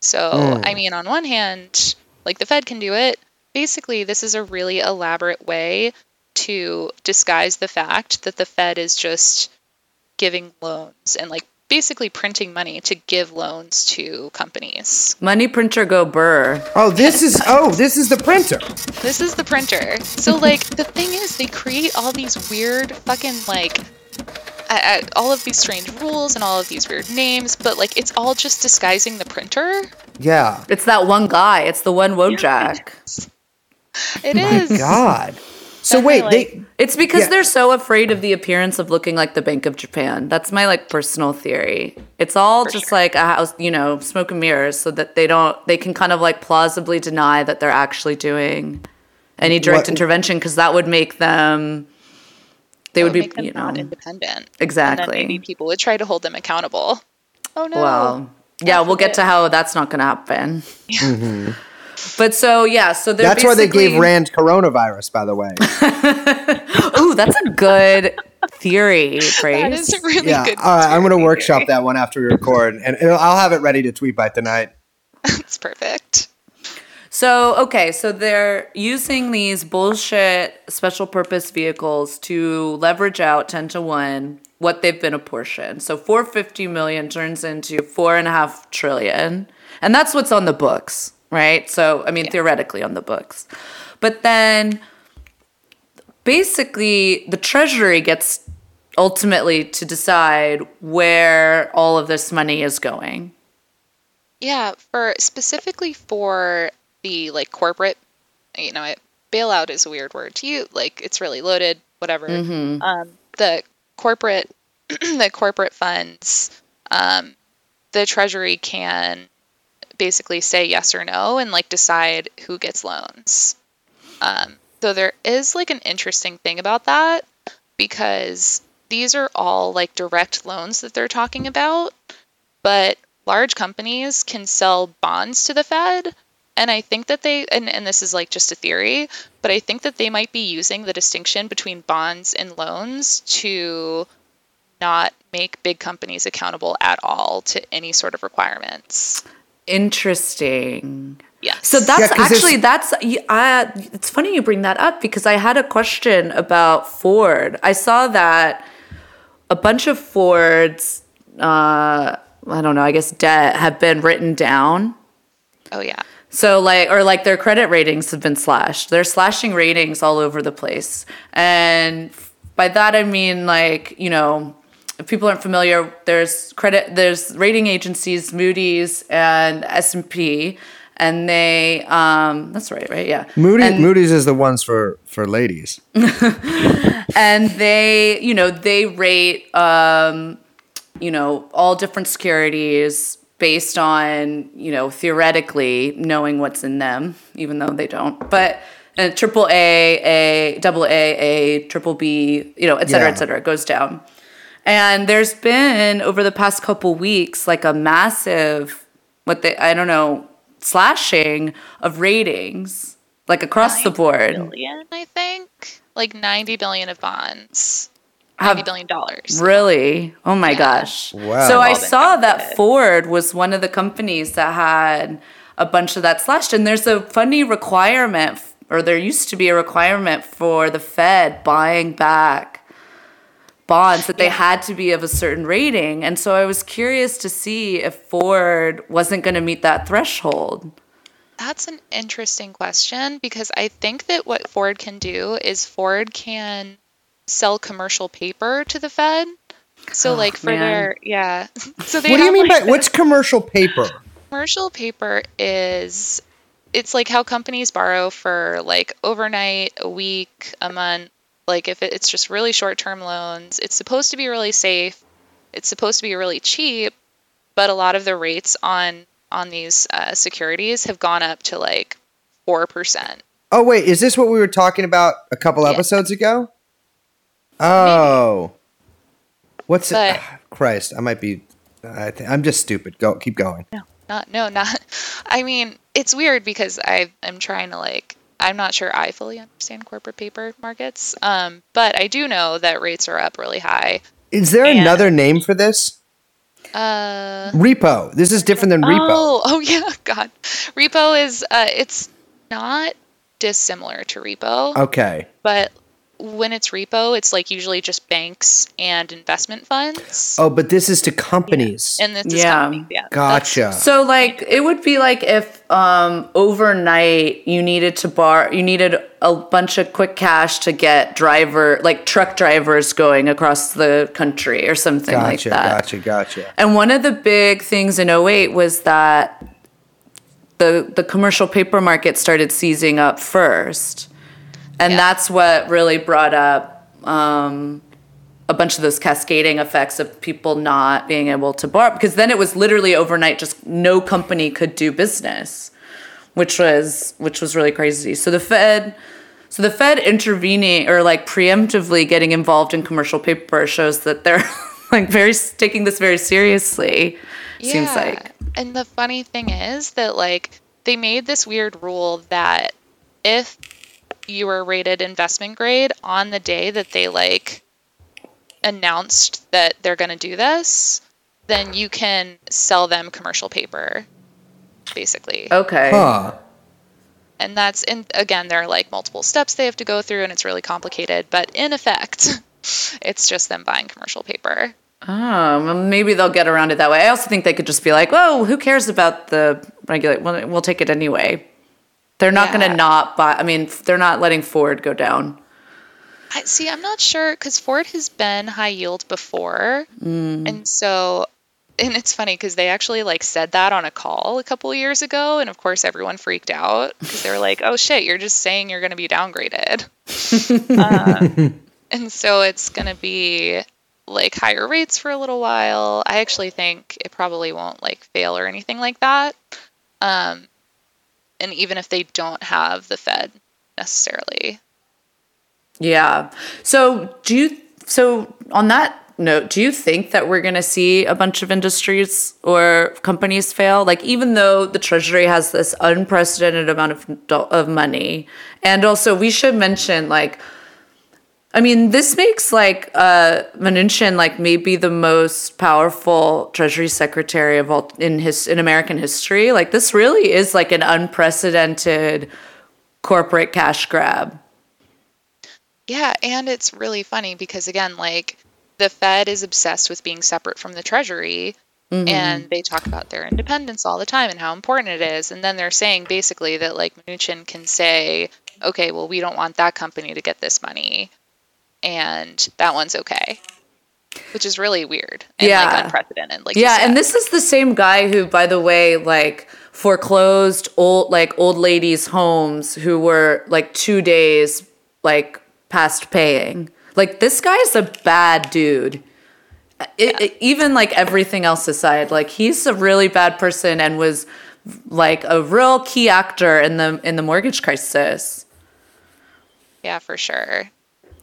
So, I mean, on one hand, like the Fed can do it. Basically, this is a really elaborate way to disguise the fact that the Fed is just giving loans and like basically printing money to give loans to companies. Money printer go burr. Oh, this is oh, this is the printer. This is the printer. So like the thing is, they create all these weird fucking like. Uh, uh, all of these strange rules and all of these weird names, but like it's all just disguising the printer. Yeah. It's that one guy. It's the one Wojak. It is. Oh god. So wait, they're they It's because Yeah. they're so afraid of the appearance of looking like the Bank of Japan. That's my like personal theory. It's all just like a house, you know, smoke and mirrors, so that they don't, they can kind of like plausibly deny that they're actually doing any direct What- intervention because that would make them, they It would be, you know, not independent. And then exactly. maybe people would try to hold them accountable. Oh no. Well, yeah, we'll get to how that's not going to happen. (laughs) Mm-hmm. But so yeah, so they're that's why they gave Rand coronavirus, by the way. (laughs) Ooh, that's a good theory, (laughs) That Grace. is a really Yeah, good. all right. I'm gonna workshop that one after we record, and and I'll have it ready to tweet by tonight. (laughs) That's perfect. So, okay, so they're using these bullshit special purpose vehicles to leverage out 10 to 1 what they've been apportioned. So 450 million turns into four and a half trillion. And that's what's on the books, right? So, I mean, theoretically on the books. But then basically the treasury gets ultimately to decide where all of this money is going. Yeah, for specifically for the like corporate, you know, it, bailout is a weird word to you. Like it's really loaded, whatever. Um, the corporate, (clears throat) the corporate funds, um, the treasury can basically say yes or no and like decide who gets loans. Um, so there is like an interesting thing about that because these are all like direct loans that they're talking about, but large companies can sell bonds to the Fed. And I think that they, and, and this is like just a theory, but I think that they might be using the distinction between bonds and loans to not make big companies accountable at all to any sort of requirements. Interesting. Yes. So that's Yeah, 'cause actually that's y- I, it's funny you bring that up because I had a question about Ford. I saw that a bunch of Ford's uh, I don't know, I guess debt have been written down. oh, yeah. So like or like their credit ratings have been slashed. They're slashing ratings all over the place. And by that I mean like, you know, if people aren't familiar, there's credit there's rating agencies, Moody's and S&P and they um that's right, right? Yeah. Moody, And- Moody's is the ones for for ladies. (laughs) and they you know they rate um you know all different securities based on you know theoretically knowing what's in them even though they don't but and triple a a double a a triple b you know et cetera Yeah. et cetera it goes down and there's been over the past couple weeks like a massive what they i don't know slashing of ratings like across the board Billion, I think. Like 90 billion of bonds. Have- 90 billion dollars. Really? Oh my gosh. Wow. So I saw that Ford was one of the companies that had a bunch of that slashed. And there's a funny requirement, or there used to be a requirement for the Fed buying back bonds that they had to be of a certain rating. And so I was curious to see if Ford wasn't going to meet that threshold. That's an interesting question because I think that what Ford can do is Ford can sell commercial paper to the Fed. So like for man. their yeah. (laughs) So they What do you mean like, by what's commercial paper? commercial paper is it's like how companies borrow for like overnight, a week, a month. Like if it's just really short-term loans, it's supposed to be really safe. It's supposed to be really cheap, but a lot of the rates on on these uh, securities have gone up to like four percent. Oh wait, is this what we were talking about a couple Yeah. episodes ago? Oh, what's it? But- Christ, I might be. I th- I'm just stupid. Go, keep going. No, not no, not. (laughs) I mean, it's weird because I I'm trying to like. I'm not sure I fully understand corporate paper markets, um, but I do know that rates are up really high. Is there And- another name for this? Uh, Repo. This is different than repo. Oh, (laughs) oh yeah, God. Repo is uh, it's not dissimilar to repo, Okay. but when it's repo, it's like usually just banks and investment funds. Oh, but this is to companies. And this is Yeah. companies, yeah. that's- gotcha. So like it would be like if um overnight you needed to bar you needed a bunch of quick cash to get driver like truck drivers going across the country or something like Gotcha. that. Gotcha. Gotcha. And one of the big things in 08 was that the the commercial paper market started seizing up first. And Yeah. that's what really brought up um, a bunch of those cascading effects of people not being able to borrow because then it was literally overnight just no company could do business which was which was really crazy. So the fed so the fed intervening or like preemptively getting involved in commercial paper shows that they're (laughs) like very taking this very seriously seems like. And the funny thing is that like they made this weird rule that if you were rated investment grade on the day that they like announced that they're going to do this, then you can sell them commercial paper, basically. Okay. Huh. And that's in again, there are like multiple steps they have to go through, and it's really complicated. But in effect, (laughs) it's just them buying commercial paper. Oh, well, maybe they'll get around it that way. I also think they could just be like, "Oh, who cares about the regulate? We'll, we'll take it anyway." They're not going to not buy. I mean, they're not letting Ford go down. I see. I'm not sure because Ford has been high yield before, and so, and it's funny because they actually like said that on a call a couple years ago, and of course everyone freaked out because they were like, "Oh shit, you're just saying you're going to be downgraded," (laughs) Um, and so it's going to be like higher rates for a little while. I actually think it probably won't like fail or anything like that. Um, and even if they don't have the Fed necessarily, Yeah. So do you? So on that note, do you think that we're going to see a bunch of industries or companies fail? Like, even though the Treasury has this unprecedented amount of of money, and also we should mention like. I mean, this makes like uh, Mnuchin like maybe the most powerful Treasury Secretary of all in his in American history. Like this really is like an unprecedented corporate cash grab. Yeah, and it's really funny because again, like the Fed is obsessed with being separate from the Treasury and they talk about their independence all the time and how important it is. And then they're saying basically that like Mnuchin can say, okay, well, we don't want that company to get this money and that one's okay. Which is really weird and Yeah. like unprecedented. Like yeah, and this is the same guy who, by the way, like foreclosed old like old ladies' homes who were like two days like past paying. Like this guy's a bad dude. It, it- even like everything else aside, like he's a really bad person and was like a real key actor in the in the mortgage crisis. yeah, for sure.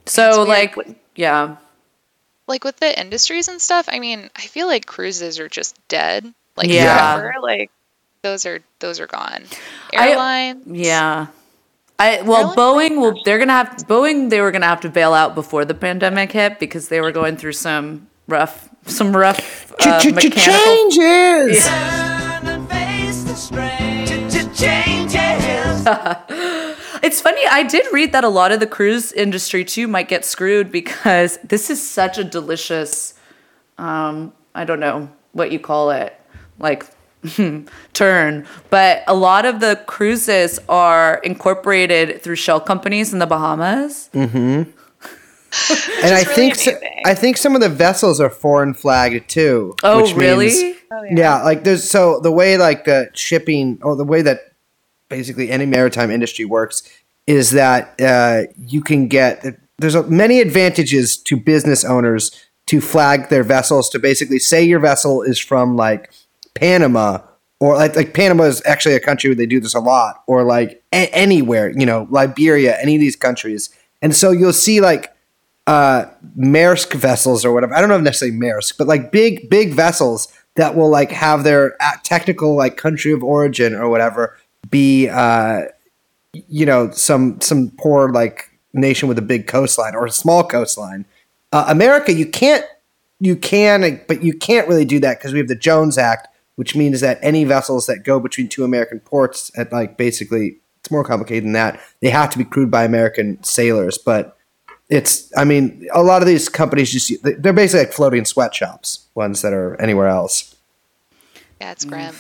So weird. like yeah. like with the industries and stuff, I mean, I feel like cruises are just dead. Like Yeah. forever. Like those are those are gone. I- Airlines. Yeah. I well, Airlines Boeing will. They're gonna have Boeing. They were gonna have to bail out before the pandemic hit because they were going through some rough, some rough uh, mechanical. Changes. (laughs) It's funny. I did read that a lot of the cruise industry too might get screwed because (laughs) this is such a delicious. Um, I don't know what you call it, like (laughs) turn, but a lot of the cruises are incorporated through shell companies in the Bahamas. Mm-hmm. (laughs) and I really think so. I think some of the vessels are foreign flagged too. Oh, which really? means- yeah. like there's so the way like the shipping or the way that basically any maritime industry works is that uh, you can get there's many advantages to business owners to flag their vessels to basically say your vessel is from like Panama or like like Panama is actually a country where they do this a lot or like a- anywhere you know Liberia any of these countries and so you'll see like uh Maersk vessels or whatever. I don't know if necessarily Maersk, but like big big vessels that will like have their uh, technical like country of origin or whatever be uh you know some some poor like nation with a big coastline or a small coastline. Uh, America, you can't you can but you can't really do that because we have the Jones Act, which means that any vessels that go between two American ports at like basically it's more complicated than that. They have to be crewed by American sailors, but it's i mean a lot of these companies just they're basically like floating sweatshops ones that are anywhere else Yeah, it's grim.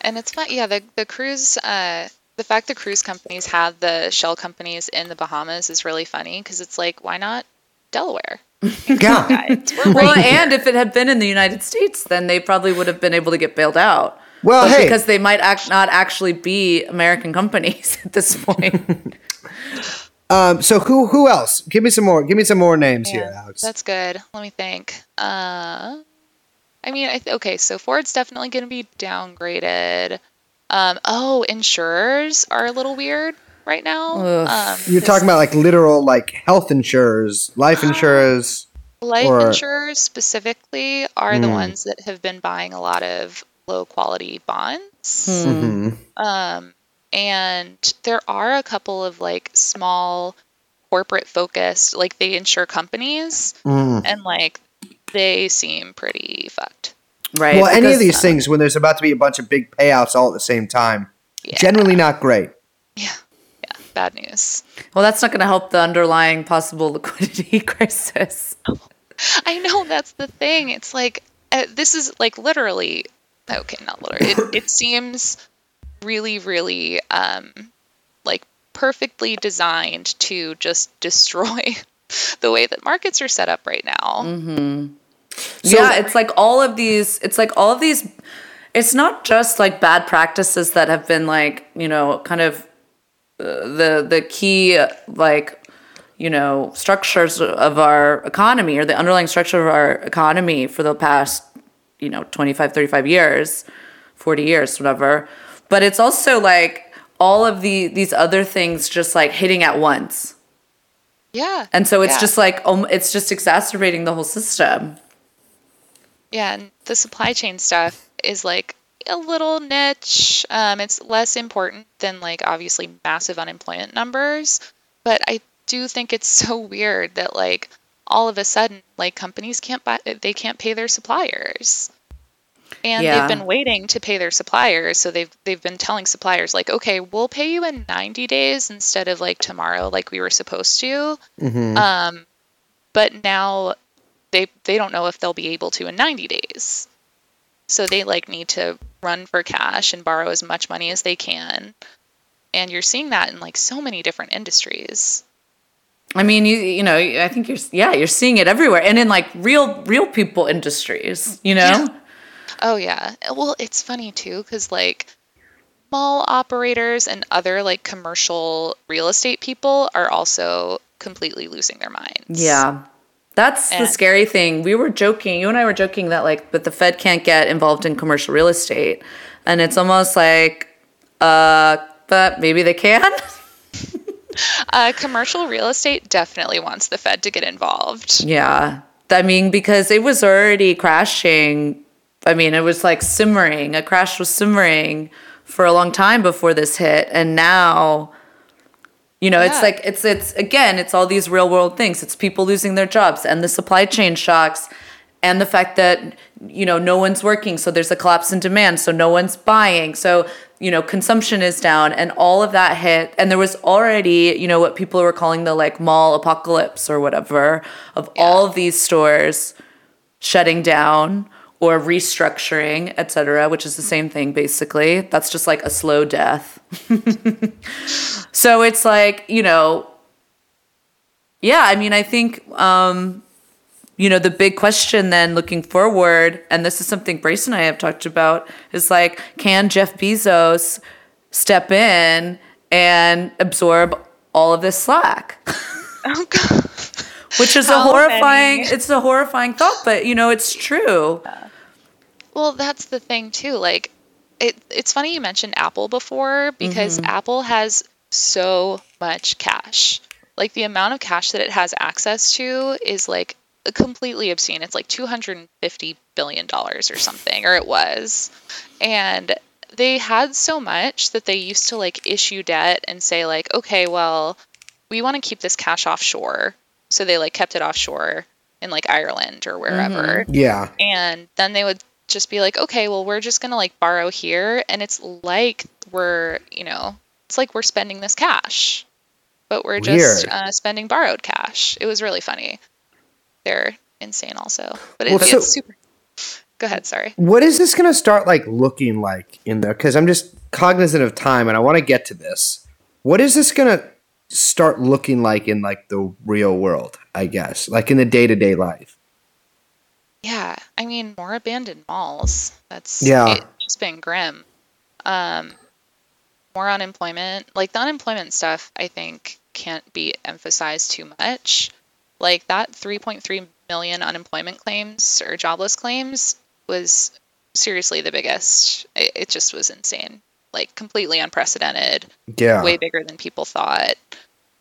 And it's fun. Yeah, the the cruise. Uh, the fact the cruise companies have the shell companies in the Bahamas is really funny because it's like, why not Delaware? (laughs) yeah Well, and if it had been in the United States, then they probably would have been able to get bailed out. Well, But hey. because they might act, not actually be American companies (laughs) at this point. (laughs) um so who who else give me some more give me some more names here alex That's good. Let me think. Uh, I mean, I th- okay, so Ford's definitely going to be downgraded. Um, oh, insurers are a little weird right now. Um, you're talking about like literal like health insurers life insurers life or- insurers specifically are the ones that have been buying a lot of low quality bonds. Um, and there are a couple of like small corporate focused, like they insure companies, Mm. and like they seem pretty fucked. Right. well, any of because- these things when there's about to be a bunch of big payouts all at the same time, Yeah. generally not great. Yeah, yeah, bad news. Well, that's not going to help the underlying possible liquidity (laughs) crisis. I know that's the thing. It's like uh, this is like literally okay, not literally. It, it (laughs) seems really, really um, like perfectly designed to just (laughs) destroy the way that markets are set up right now. Yeah, it's like all of these. It's like all of these. It's not just like bad practices that have been like you know kind of uh, the the key uh, like you know structures of our economy or the underlying structure of our economy for the past you know 25 35 years 40 years whatever but it's also like all of the these other things just like hitting at once Yeah. and so it's Yeah. just like um, it's just exacerbating the whole system Yeah, and the supply chain stuff is like a little niche. Um, it's less important than like obviously massive unemployment numbers, but I do think it's (laughs) so weird that like all of a sudden like companies can't buy they can't pay their suppliers. And Yeah. they've been waiting to pay their suppliers, so they've they've been telling suppliers like, okay, we'll pay you in 90 days instead of like tomorrow, like we were supposed to. Um, but now they they don't know if they'll be able to in 90 days. So they like need to run for cash and borrow as much money as they can. And you're seeing that in like so many different industries. I mean, you you know, I think you're yeah, you're seeing it everywhere, and in like real real people industries, you know. Oh yeah. Well, it's funny too cuz like mall operators and other like commercial real estate people are also completely losing their minds. Yeah. That's the scary thing. We were joking, you and I were joking that like but the Fed can't get involved in commercial real estate. And it's almost like uh but maybe they can. (laughs) Uh, commercial real estate definitely wants the Fed to get involved. yeah. I mean because it was already crashing. I mean, it was like simmering. A crash was simmering for a long time before this hit and now you know, it's like it's it's again, it's all these real world things. It's people losing their jobs and the supply chain shocks and the fact that you know no one's working, so there's a collapse in demand, so no one's buying. So, you know, consumption is down and all of that hit and there was already, you know, what people were calling the like mall apocalypse or whatever of all of these stores shutting down or restructuring, et cetera, which is the same thing basically. That's just like a slow death. (laughs) so it's like, you know, yeah, I mean, I think, um, you know, the big question then looking forward, and this is something Brace and I have talked about, is like, can Jeff Bezos step in and absorb all of this slack? Oh god. Which is a horrifying, many? it's a horrifying thought, but you know, it's true. Well, that's the thing too. Like, it, it's funny you mentioned Apple before because mm-hmm. Apple has so much cash. Like the amount of cash that it has access to is like completely obscene. It's like 250 billion dollars or something, or it was. And they had so much that they used to like issue debt and say like, okay, well, we want to keep this cash offshore. So they like kept it offshore in like Ireland or wherever mm-hmm. Yeah. and then they would just be like okay well we're just gonna like borrow here and it's like we're you know it's like we're spending this cash but we're just uh, spending borrowed cash it was really funny they're insane also but it, Well, so- it's super go ahead sorry What is this going to start like looking like in there? Because I'm just cognizant of time, and I want to get to this. What is this going to start looking like in like the real world? I guess, like in the day to day life. Yeah i mean more abandoned malls that's Yeah. it's just been grim um more unemployment like the unemployment stuff i think can't be emphasized too much like that 3.3 million unemployment claims or jobless claims was seriously the biggest it, it just was insane like completely unprecedented Yeah. way bigger than people thought.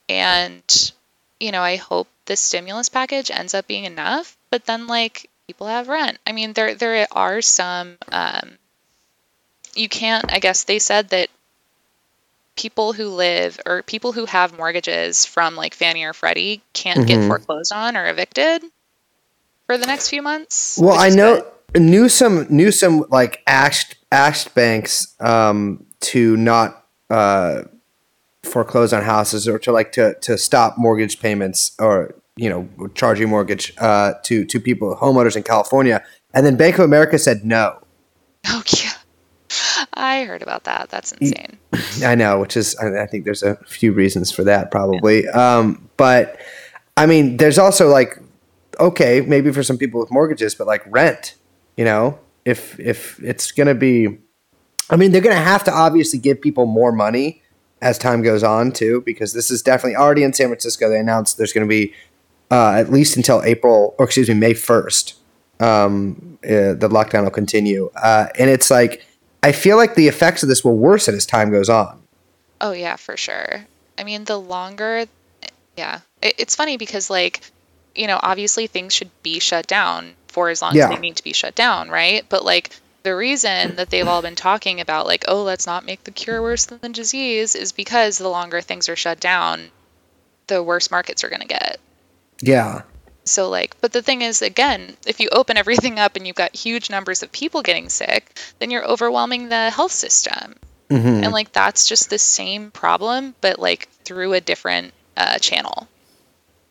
And, you know, I hope the stimulus package ends up being enough, but then like people have rent. I mean, there there are some um you can't I guess they said that people who live or people who have mortgages from like Fannie or Freddie can't get foreclosed on or evicted for the next few months. Well, I know good. Newsom Newsom like asked asked banks um, to not uh, foreclose on houses or to like to to stop mortgage payments or you know charging mortgage uh, to to people homeowners in California, and then Bank of America said no. (laughs) Oh yeah. I heard about that. That's insane. I know, which is I I think there's a few reasons for that probably. Um, but I mean, there's also like okay, maybe for some people with mortgages, but like rent, you know, if if it's gonna be, I mean, they're gonna have to obviously give people more money as time goes on too, because this is definitely already in San Francisco. They announced there's gonna be uh, at least until April, or excuse me, May first. Um, uh, the lockdown will continue, uh, and it's like I feel like the effects of this will worsen as time goes on. Oh yeah, for sure. I mean, the longer, yeah, it, it's funny because like, you know, obviously things should be shut down for as long Yeah. as they need to be shut down, right? But like the reason that they've all been talking about like, oh, let's not make the cure worse than the disease is because the longer things are shut down, the worse markets are going to get. Yeah, So like, but the thing is, again, if you open everything up and you've got huge numbers of people getting sick, then you're overwhelming the health system, Mm-hmm. and like that's just the same problem, but like through a different uh, channel.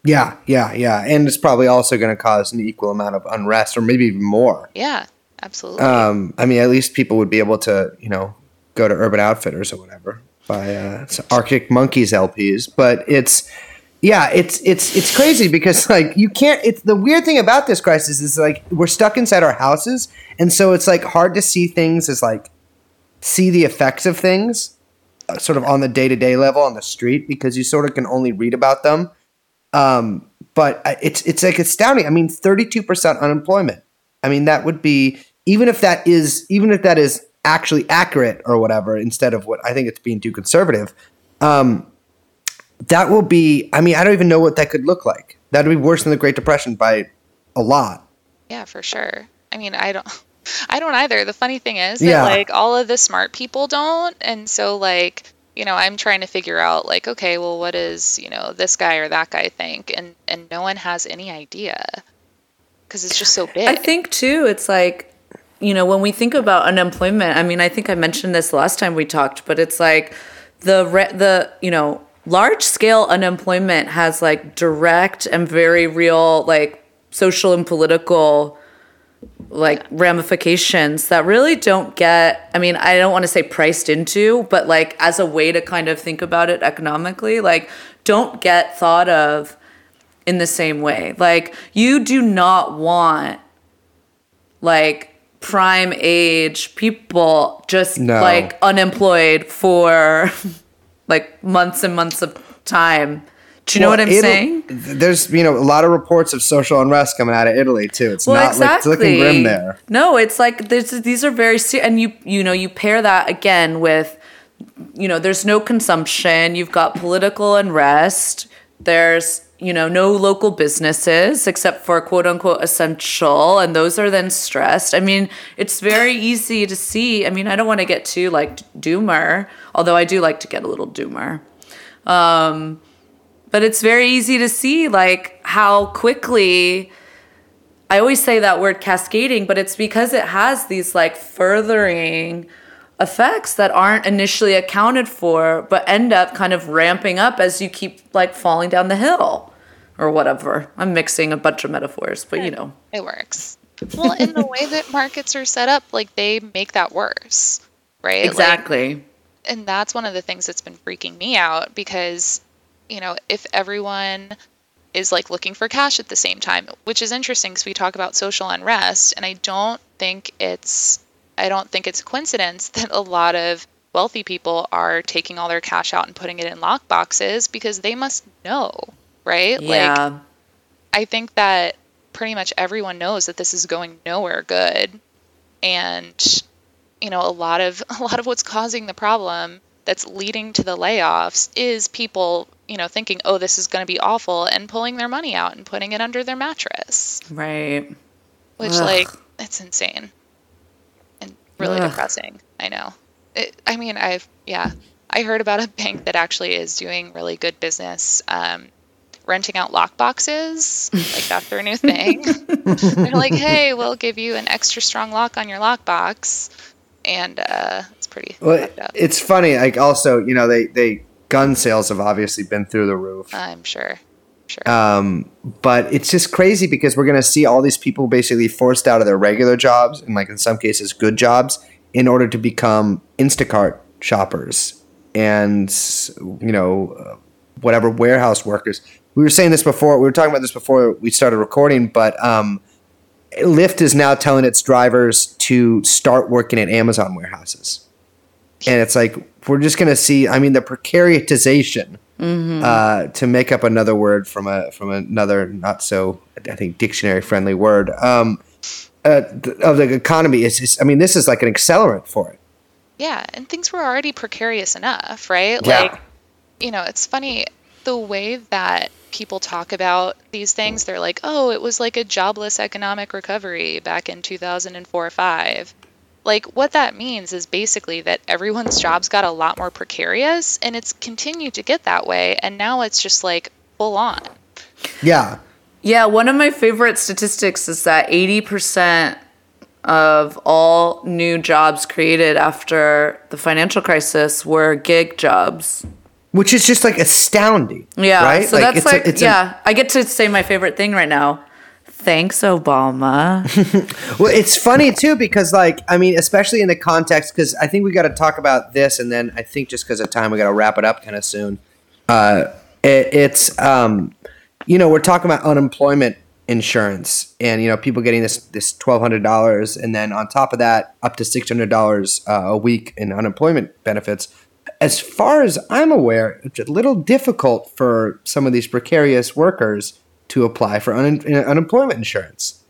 Yeah, yeah, yeah. And it's probably also going to cause an equal amount of unrest or maybe even more. Yeah, absolutely. Um, I mean, at least people would be able to, you know, go to Urban Outfitters or whatever, buy uh, Arctic Monkeys LPs. But it's, yeah, it's it's it's crazy because like you can't. It's the weird thing about this crisis is like we're stuck inside our houses, and so it's like hard to see things as like see the effects of things, uh, sort of on the day to day level on the street because you sort of can only read about them. Um, but it's it's like astounding. I mean, thirty two percent unemployment. I mean, that would be even if that is even if that is actually accurate or whatever, instead of what I think it's being too conservative. Um, that will be. I mean, I don't even know what that could look like. That would be worse than the Great Depression by a lot. yeah, for sure. I mean, I don't. (laughs) I don't either. The funny thing is Yeah. that like all of the smart people don't, and so like you know I'm trying to figure out like okay, well, what does you know this guy or that guy think, and and no one has any idea because it's just so big. I think too, it's like, you know, when we think about unemployment, I mean, I think I mentioned this last time we talked, but it's like the re- the you know large scale unemployment has like direct and very real like social and political like ramifications that really don't get i mean i don't want to say priced into but like as a way to kind of think about it economically like don't get thought of in the same way like you do not want like prime age people just No. like unemployed for (laughs) like months and months of time do you know what i'm it'll- saying There's you know a lot of reports of social unrest coming out of Italy too. It's well, not exactly. like it's looking grim there. No, it's like there's, these are very and you you know you pair that again with, you know, there's no consumption. You've got political unrest. There's you know no local businesses except for quote unquote essential, and those are then stressed. I mean, it's very easy to see. I mean, I don't want to get too like doomer, although I do like to get a little doomer. Um, but it's very easy to see like how quickly I always say that word cascading, but it's because it has these like furthering effects that aren't initially accounted for, but end up kind of ramping up as you keep like falling down the hill or whatever. I'm mixing a bunch of metaphors, but you know. It works. Well, in the way that markets are set up, like they make that worse, right? Like, Exactly. and that's one of the things that's been freaking me out because, you know, if everyone is like looking for cash at the same time, which is interesting because we talk about social unrest, and I don't think it's, I don't think it's a coincidence (laughs) that a lot of wealthy people are taking all their cash out and putting it in lock boxes because they must know, right? Like, yeah. I think that pretty much everyone knows that this is going nowhere good, and you know a lot of (laughs) a lot of what's causing the problem that's leading to the layoffs is people you know thinking oh this is going to be awful and pulling their money out and putting it under their mattress, right. which Ugh. like it's insane really Ugh. depressing. I know. It, I mean I've yeah. I heard about a bank that actually is doing really good business. Um, renting out lock boxes like that's their new thing (laughs) they're like hey we'll give you an extra strong lock on your lockbox and uh, it's pretty Well, it's funny. Like also, you know, they they gun sales have obviously been through the roof. i'm sure sure Um, but it's just crazy because we're gonna see all these people basically forced out of their regular jobs and like in some cases good jobs in order to become Instacart shoppers and you know uh, whatever warehouse workers. We were saying this before. We were talking about this before we started recording, but um, Lyft is now telling its drivers to start working at Amazon warehouses. And it's like we're just gonna see. I mean, the precaritization uh, to make up another word from a from another not so I think dictionary friendly word um, uh, th- of the economy is. I mean, this is like an accelerant for it. yeah and things were already precarious enough right Yeah. like you know it's funny the way that people talk about these things they're like oh it was like a jobless economic recovery back in 2004 or 5 like what that means is basically that everyone's jobs got a lot more precarious and it's continued to get that way and now it's just like full on Yeah, Yeah, one of my favorite statistics is that 80% of all new jobs created after the financial crisis were gig jobs. which is just like astounding. Yeah, right. so that's it's a- like, it's a- yeah, I get to say my favorite thing right now. Thanks, Obama. (laughs) Well, it's funny too because, like, I mean, especially in the context, because I think we got to talk about this, and then I think just because of time, we got to wrap it up kind of soon. Uh, it, it's, um, you know, we're talking about unemployment insurance, and you know, people getting this this twelve hundred dollars, and then on top of that, up to six hundred dollars uh, a week in unemployment benefits. As far as I'm aware, it's a little difficult for some of these precarious workers to apply for un- unemployment insurance.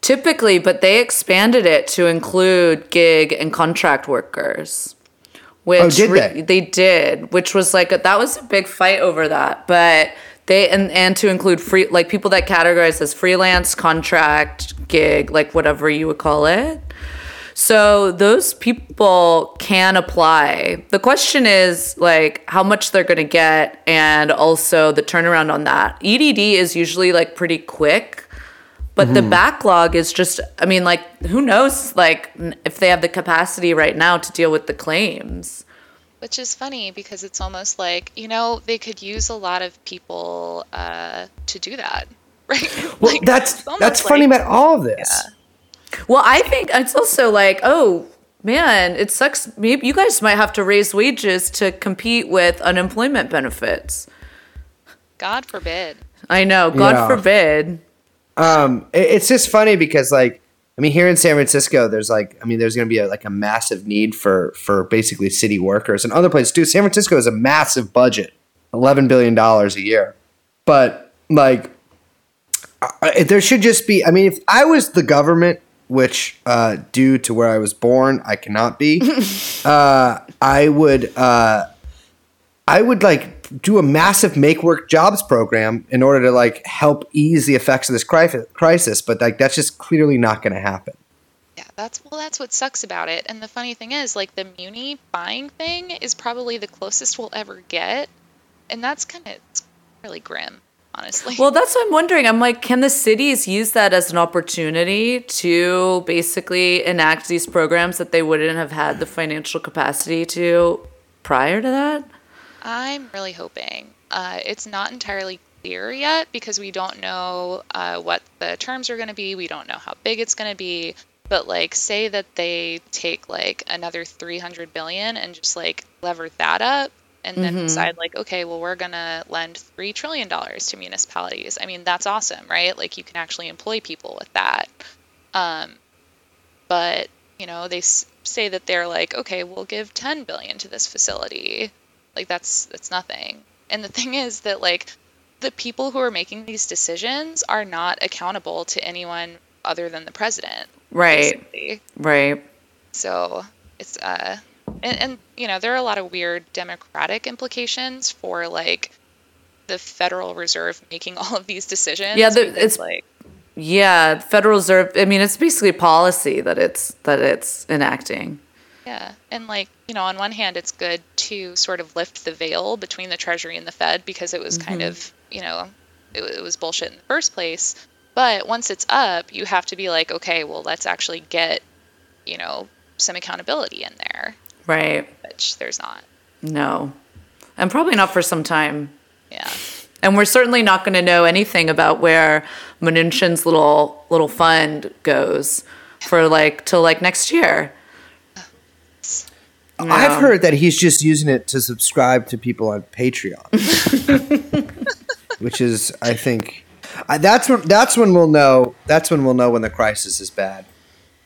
Typically, but they expanded it to include gig and contract workers. Oh, which Oh, did re- they? did, which was like a, that was a big fight over that. But they and and to include free like people that categorize as freelance, contract, gig, like whatever you would call it. So those people can apply. The question is like how much they're going to get and also the turnaround on that. EDD is usually like pretty quick, but the backlog is just I mean like who knows like if they have the capacity right now to deal with the claims. which is funny because it's almost like you know they could use a lot of people uh, to do that (laughs) right Well, Like, that's it's almost that's funny about all of this. Well, I think it's also like, oh man, it sucks. Maybe you guys might have to raise wages to compete with unemployment benefits. god forbid I know, God Yeah. forbid. Um, it- it's just funny because like I mean, here in San Francisco, there's like I mean, there's going to be a, like a massive need for for basically city workers and other places too. San Francisco has a massive budget, eleven billion dollars a year, but like I, there should just be. I mean, if I was the government, which uh, due to where I was born, I cannot be, (laughs) uh, I would. Uh, I would like do a massive make work jobs program in order to like help ease the effects of this crisis, but like that's just clearly not going to happen. yeah that's well that's what sucks about it and the funny thing is like the muni buying thing is probably the closest we'll ever get and that's kind of really grim honestly Well, that's what I'm wondering. I'm like, can the cities use that as an opportunity to basically enact these programs that they wouldn't have had the financial capacity to prior to that? I'm really hoping. Uh, it's not entirely clear yet because we don't know uh, what the terms are going to be. We don't know how big it's going to be. But like, say that they take like another 300 billion and just like lever that up, and then decide like, okay, well, we're gonna lend three trillion dollars to municipalities. I mean, that's awesome, right? Like, you can actually employ people with that. Um, but you know, they s- say that they're like, okay, we'll give 10 billion to this facility like that's that's nothing and the (laughs) thing is that like the people who are making these decisions are not accountable to anyone other than the president Right. basically. Right. so it's uh and, and you know there are a lot of weird democratic implications for like the federal reserve (laughs) making all of these decisions Yeah, the- it's- like Yeah, Federal Reserve. I mean, it's basically policy that it's that it's enacting. Yeah. And like, you know, on one hand it's good to sort of lift the veil between the Treasury and the Fed because it was kind mm-hmm. of, you know, it, it was bullshit in the first place. But once it's up, you have to be like, okay, well, let's actually get, you know, some accountability in there, Right. which there's not. No. And probably not for some time. Yeah. And we're certainly not going to know anything about where Mnuchin's little little fund goes for like till like next year. I've heard that he's just using it to subscribe to people on Patreon, (laughs) which is, I think, I, that's when that's when we'll know. That's when we'll know when the crisis is bad.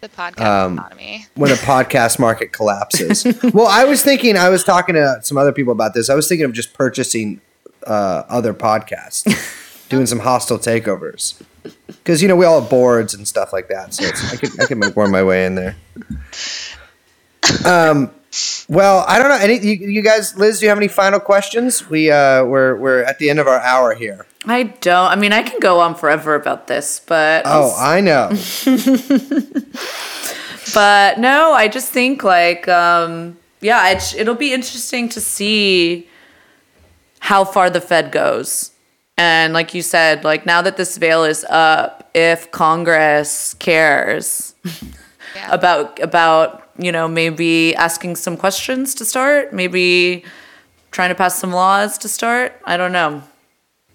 The podcast economy. when the podcast market collapses. (laughs) well, I was thinking, I was talking to some other people about this. I was thinking of just purchasing uh, other podcasts, (laughs) doing some hostile takeovers. Because, you know, we all have boards and stuff like that. So it's, I could, I could make worm my way in there. (laughs) Um, well, I don't know. Any, you, you guys, Liz, do you have any final questions? We, uh, we're, we're at the end of our hour here. I don't. I mean, I can go on forever about this, but Oh, I know. (laughs) but no, I just think like um yeah, it, it'll be interesting to see how far the Fed goes. And like you said, like now that this veil is up, if Congress cares Yeah. about about, you know, maybe asking some questions to start, maybe trying to pass some laws to start, I don't know.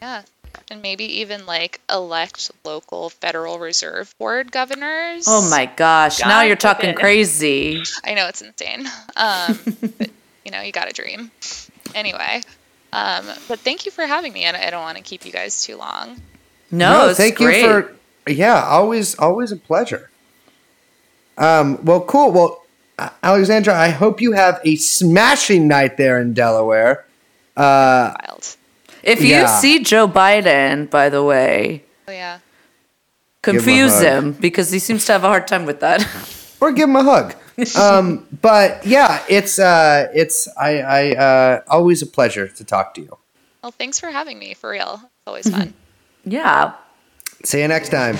Yeah. And maybe even like elect local Federal Reserve Board governors. Oh my gosh, now you're talking forbid. crazy. I know it's insane. Um, (laughs) but, you know, you got to dream. Anyway, um, but thank you for having me. And I don't want to keep you guys too long. No, it's thank great. you for yeah, always always a pleasure. Um, well, cool. Well, Alexandra, I hope you have a smashing night there in Delaware. Uh, Wild. If you Yeah. see Joe Biden, by the way, Oh, yeah. confuse hug. him because he seems to have a hard time with that. (laughs) or give him a hug. (laughs) um, but yeah, it's uh, it's I, I uh, always a pleasure to talk to you. Well, thanks for having me. For real. It's always fun. yeah. See you next time.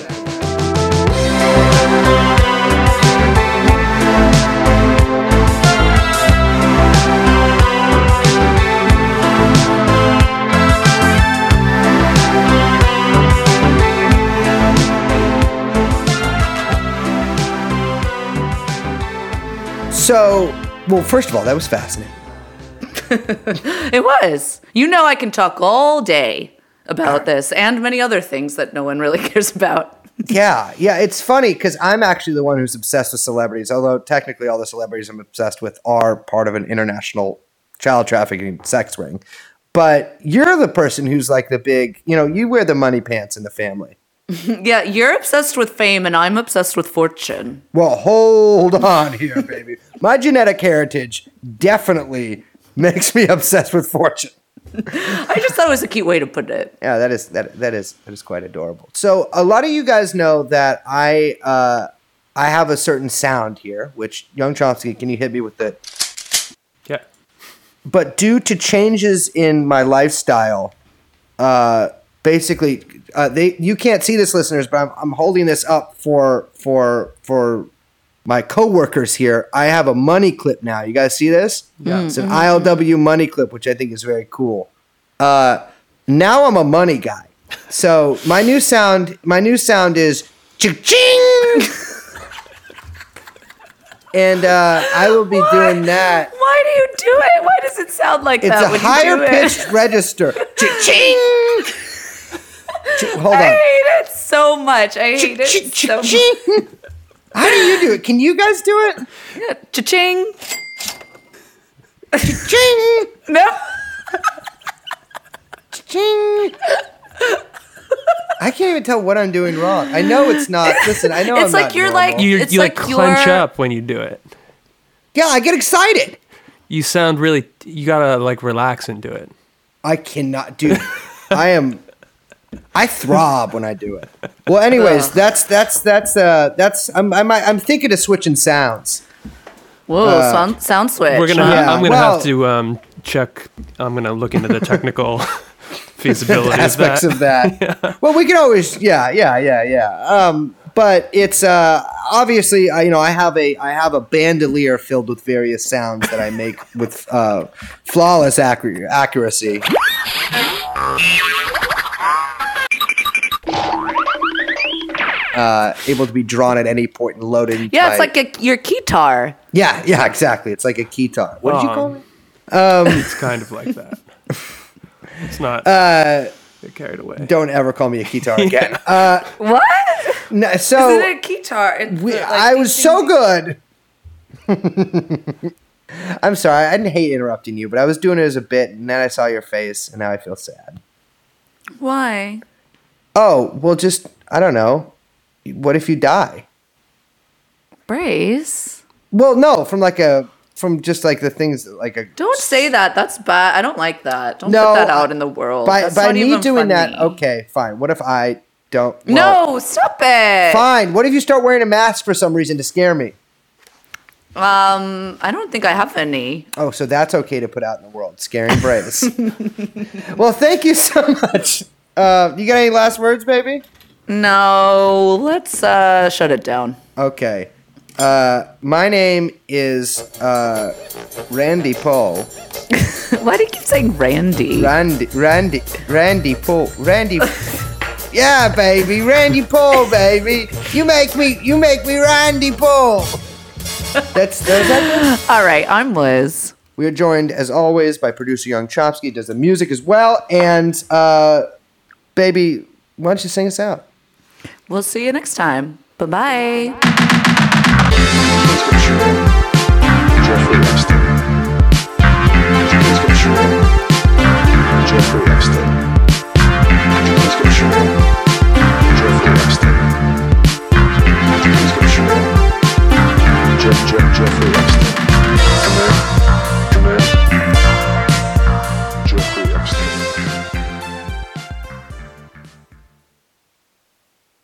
So, well, first of all, that was fascinating. (laughs) It was. You know, I can talk all day about this and many other things that no one really (laughs) cares about. Yeah, yeah, it's funny because I'm actually the one who's obsessed with celebrities. Although technically, all the celebrities I'm obsessed with are part of an international child trafficking sex ring. But you're the person who's like the big, you know, you wear the money pants in the family. (laughs) Yeah, you're obsessed with fame and I'm obsessed with fortune. Well, hold on here, baby. My genetic heritage definitely makes me (laughs) obsessed with fortune. I just thought it was a cute way to put it. Yeah, that is that that is that is quite adorable. So a lot of you guys know that I uh, I have a certain sound here, which young Chomsky, can you hit me with the Yeah. but due to changes in my lifestyle, uh, basically, uh, they you can't see this, listeners, but I'm, I'm holding this up for for for my coworkers here. I have a money clip now. You guys see this? Yeah, it's an ILW money clip, which I think is very cool. Uh, now I'm a money guy. So my new sound, my new sound is ching, (laughs) and uh, I will be doing that. Why do you do it? Why does it sound like It's that a when higher you do pitched register. (laughs) Cha-ching! Hold it? I hate it so much. I hate it so much. (laughs) Cha-ching! How do you do it? Can you guys do it? Yeah, Cha-ching. Cha-ching. (laughs) No. (laughs) Cha-ching. I can't even tell what I'm doing wrong. I know it's not. Listen, I know It's I'm like not you're normal. like- You, It's you like, like clench you're- up when you do it. Yeah, I get excited. You sound really. You gotta like relax and do it. I cannot do. (laughs) I am. I throb when I do it. Well, anyways, that's that's that's uh that's I'm I'm I'm thinking of switching sounds. Whoa, Uh, sound, sound switch. We're gonna. huh? Yeah, I'm gonna well- have to um, check. I'm gonna look into the technical (laughs) feasibility aspects of of that. (laughs) Well, we can always, yeah, yeah, yeah, yeah. Um, but it's uh, obviously I, you know I have a I have a bandolier filled with various sounds that I make with uh, flawless accur- accuracy. Uh, able to be drawn at any point and loaded. Yeah, it's like a, your guitar. yeah, yeah, exactly. It's like a guitar. What did you Um, call (laughs) it? It's kind of like that. (laughs) It's not Uh, get carried away. don't ever call me a guitar (laughs) again. uh, What? no, so Is it a guitar? It's we, like I was so things- good. I'm sorry. I didn't hate interrupting you, but I was doing it as a bit, and then I saw your face, and now I feel sad. Why? Oh, well, just I don't know. What if you die? Brace. Well, no, from like a from just like the things like a Don't say that. That's bad. I don't like that. Don't No, put that out in the world. by That's by me doing that. Okay, fine. What if I don't? well, no, stop it. Fine. What if you start wearing a mask for some reason to scare me? Um, I don't think I have any. Oh, so that's okay to put out in the world. Scaring Braves. (laughs) well, thank you so (laughs) much. Uh, you got any last words, baby? No, let's uh shut it down. Okay. Uh, my name is uh, Randy Paul. (laughs) Why do you keep saying Randy? Randy, Randy, Randy Paul, Randy. yeah, baby, Randy Paul, baby. You make me, you make me Randy Paul. That's that. (gasps) All right, I'm Liz. We are joined, as always, by producer Young Chomsky. Does the music as well, and uh, baby, why don't you sing us out? We'll see you next time. Bye-bye. Jeffrey Epstein. Jeff, Jeff, Jeffrey Epstein.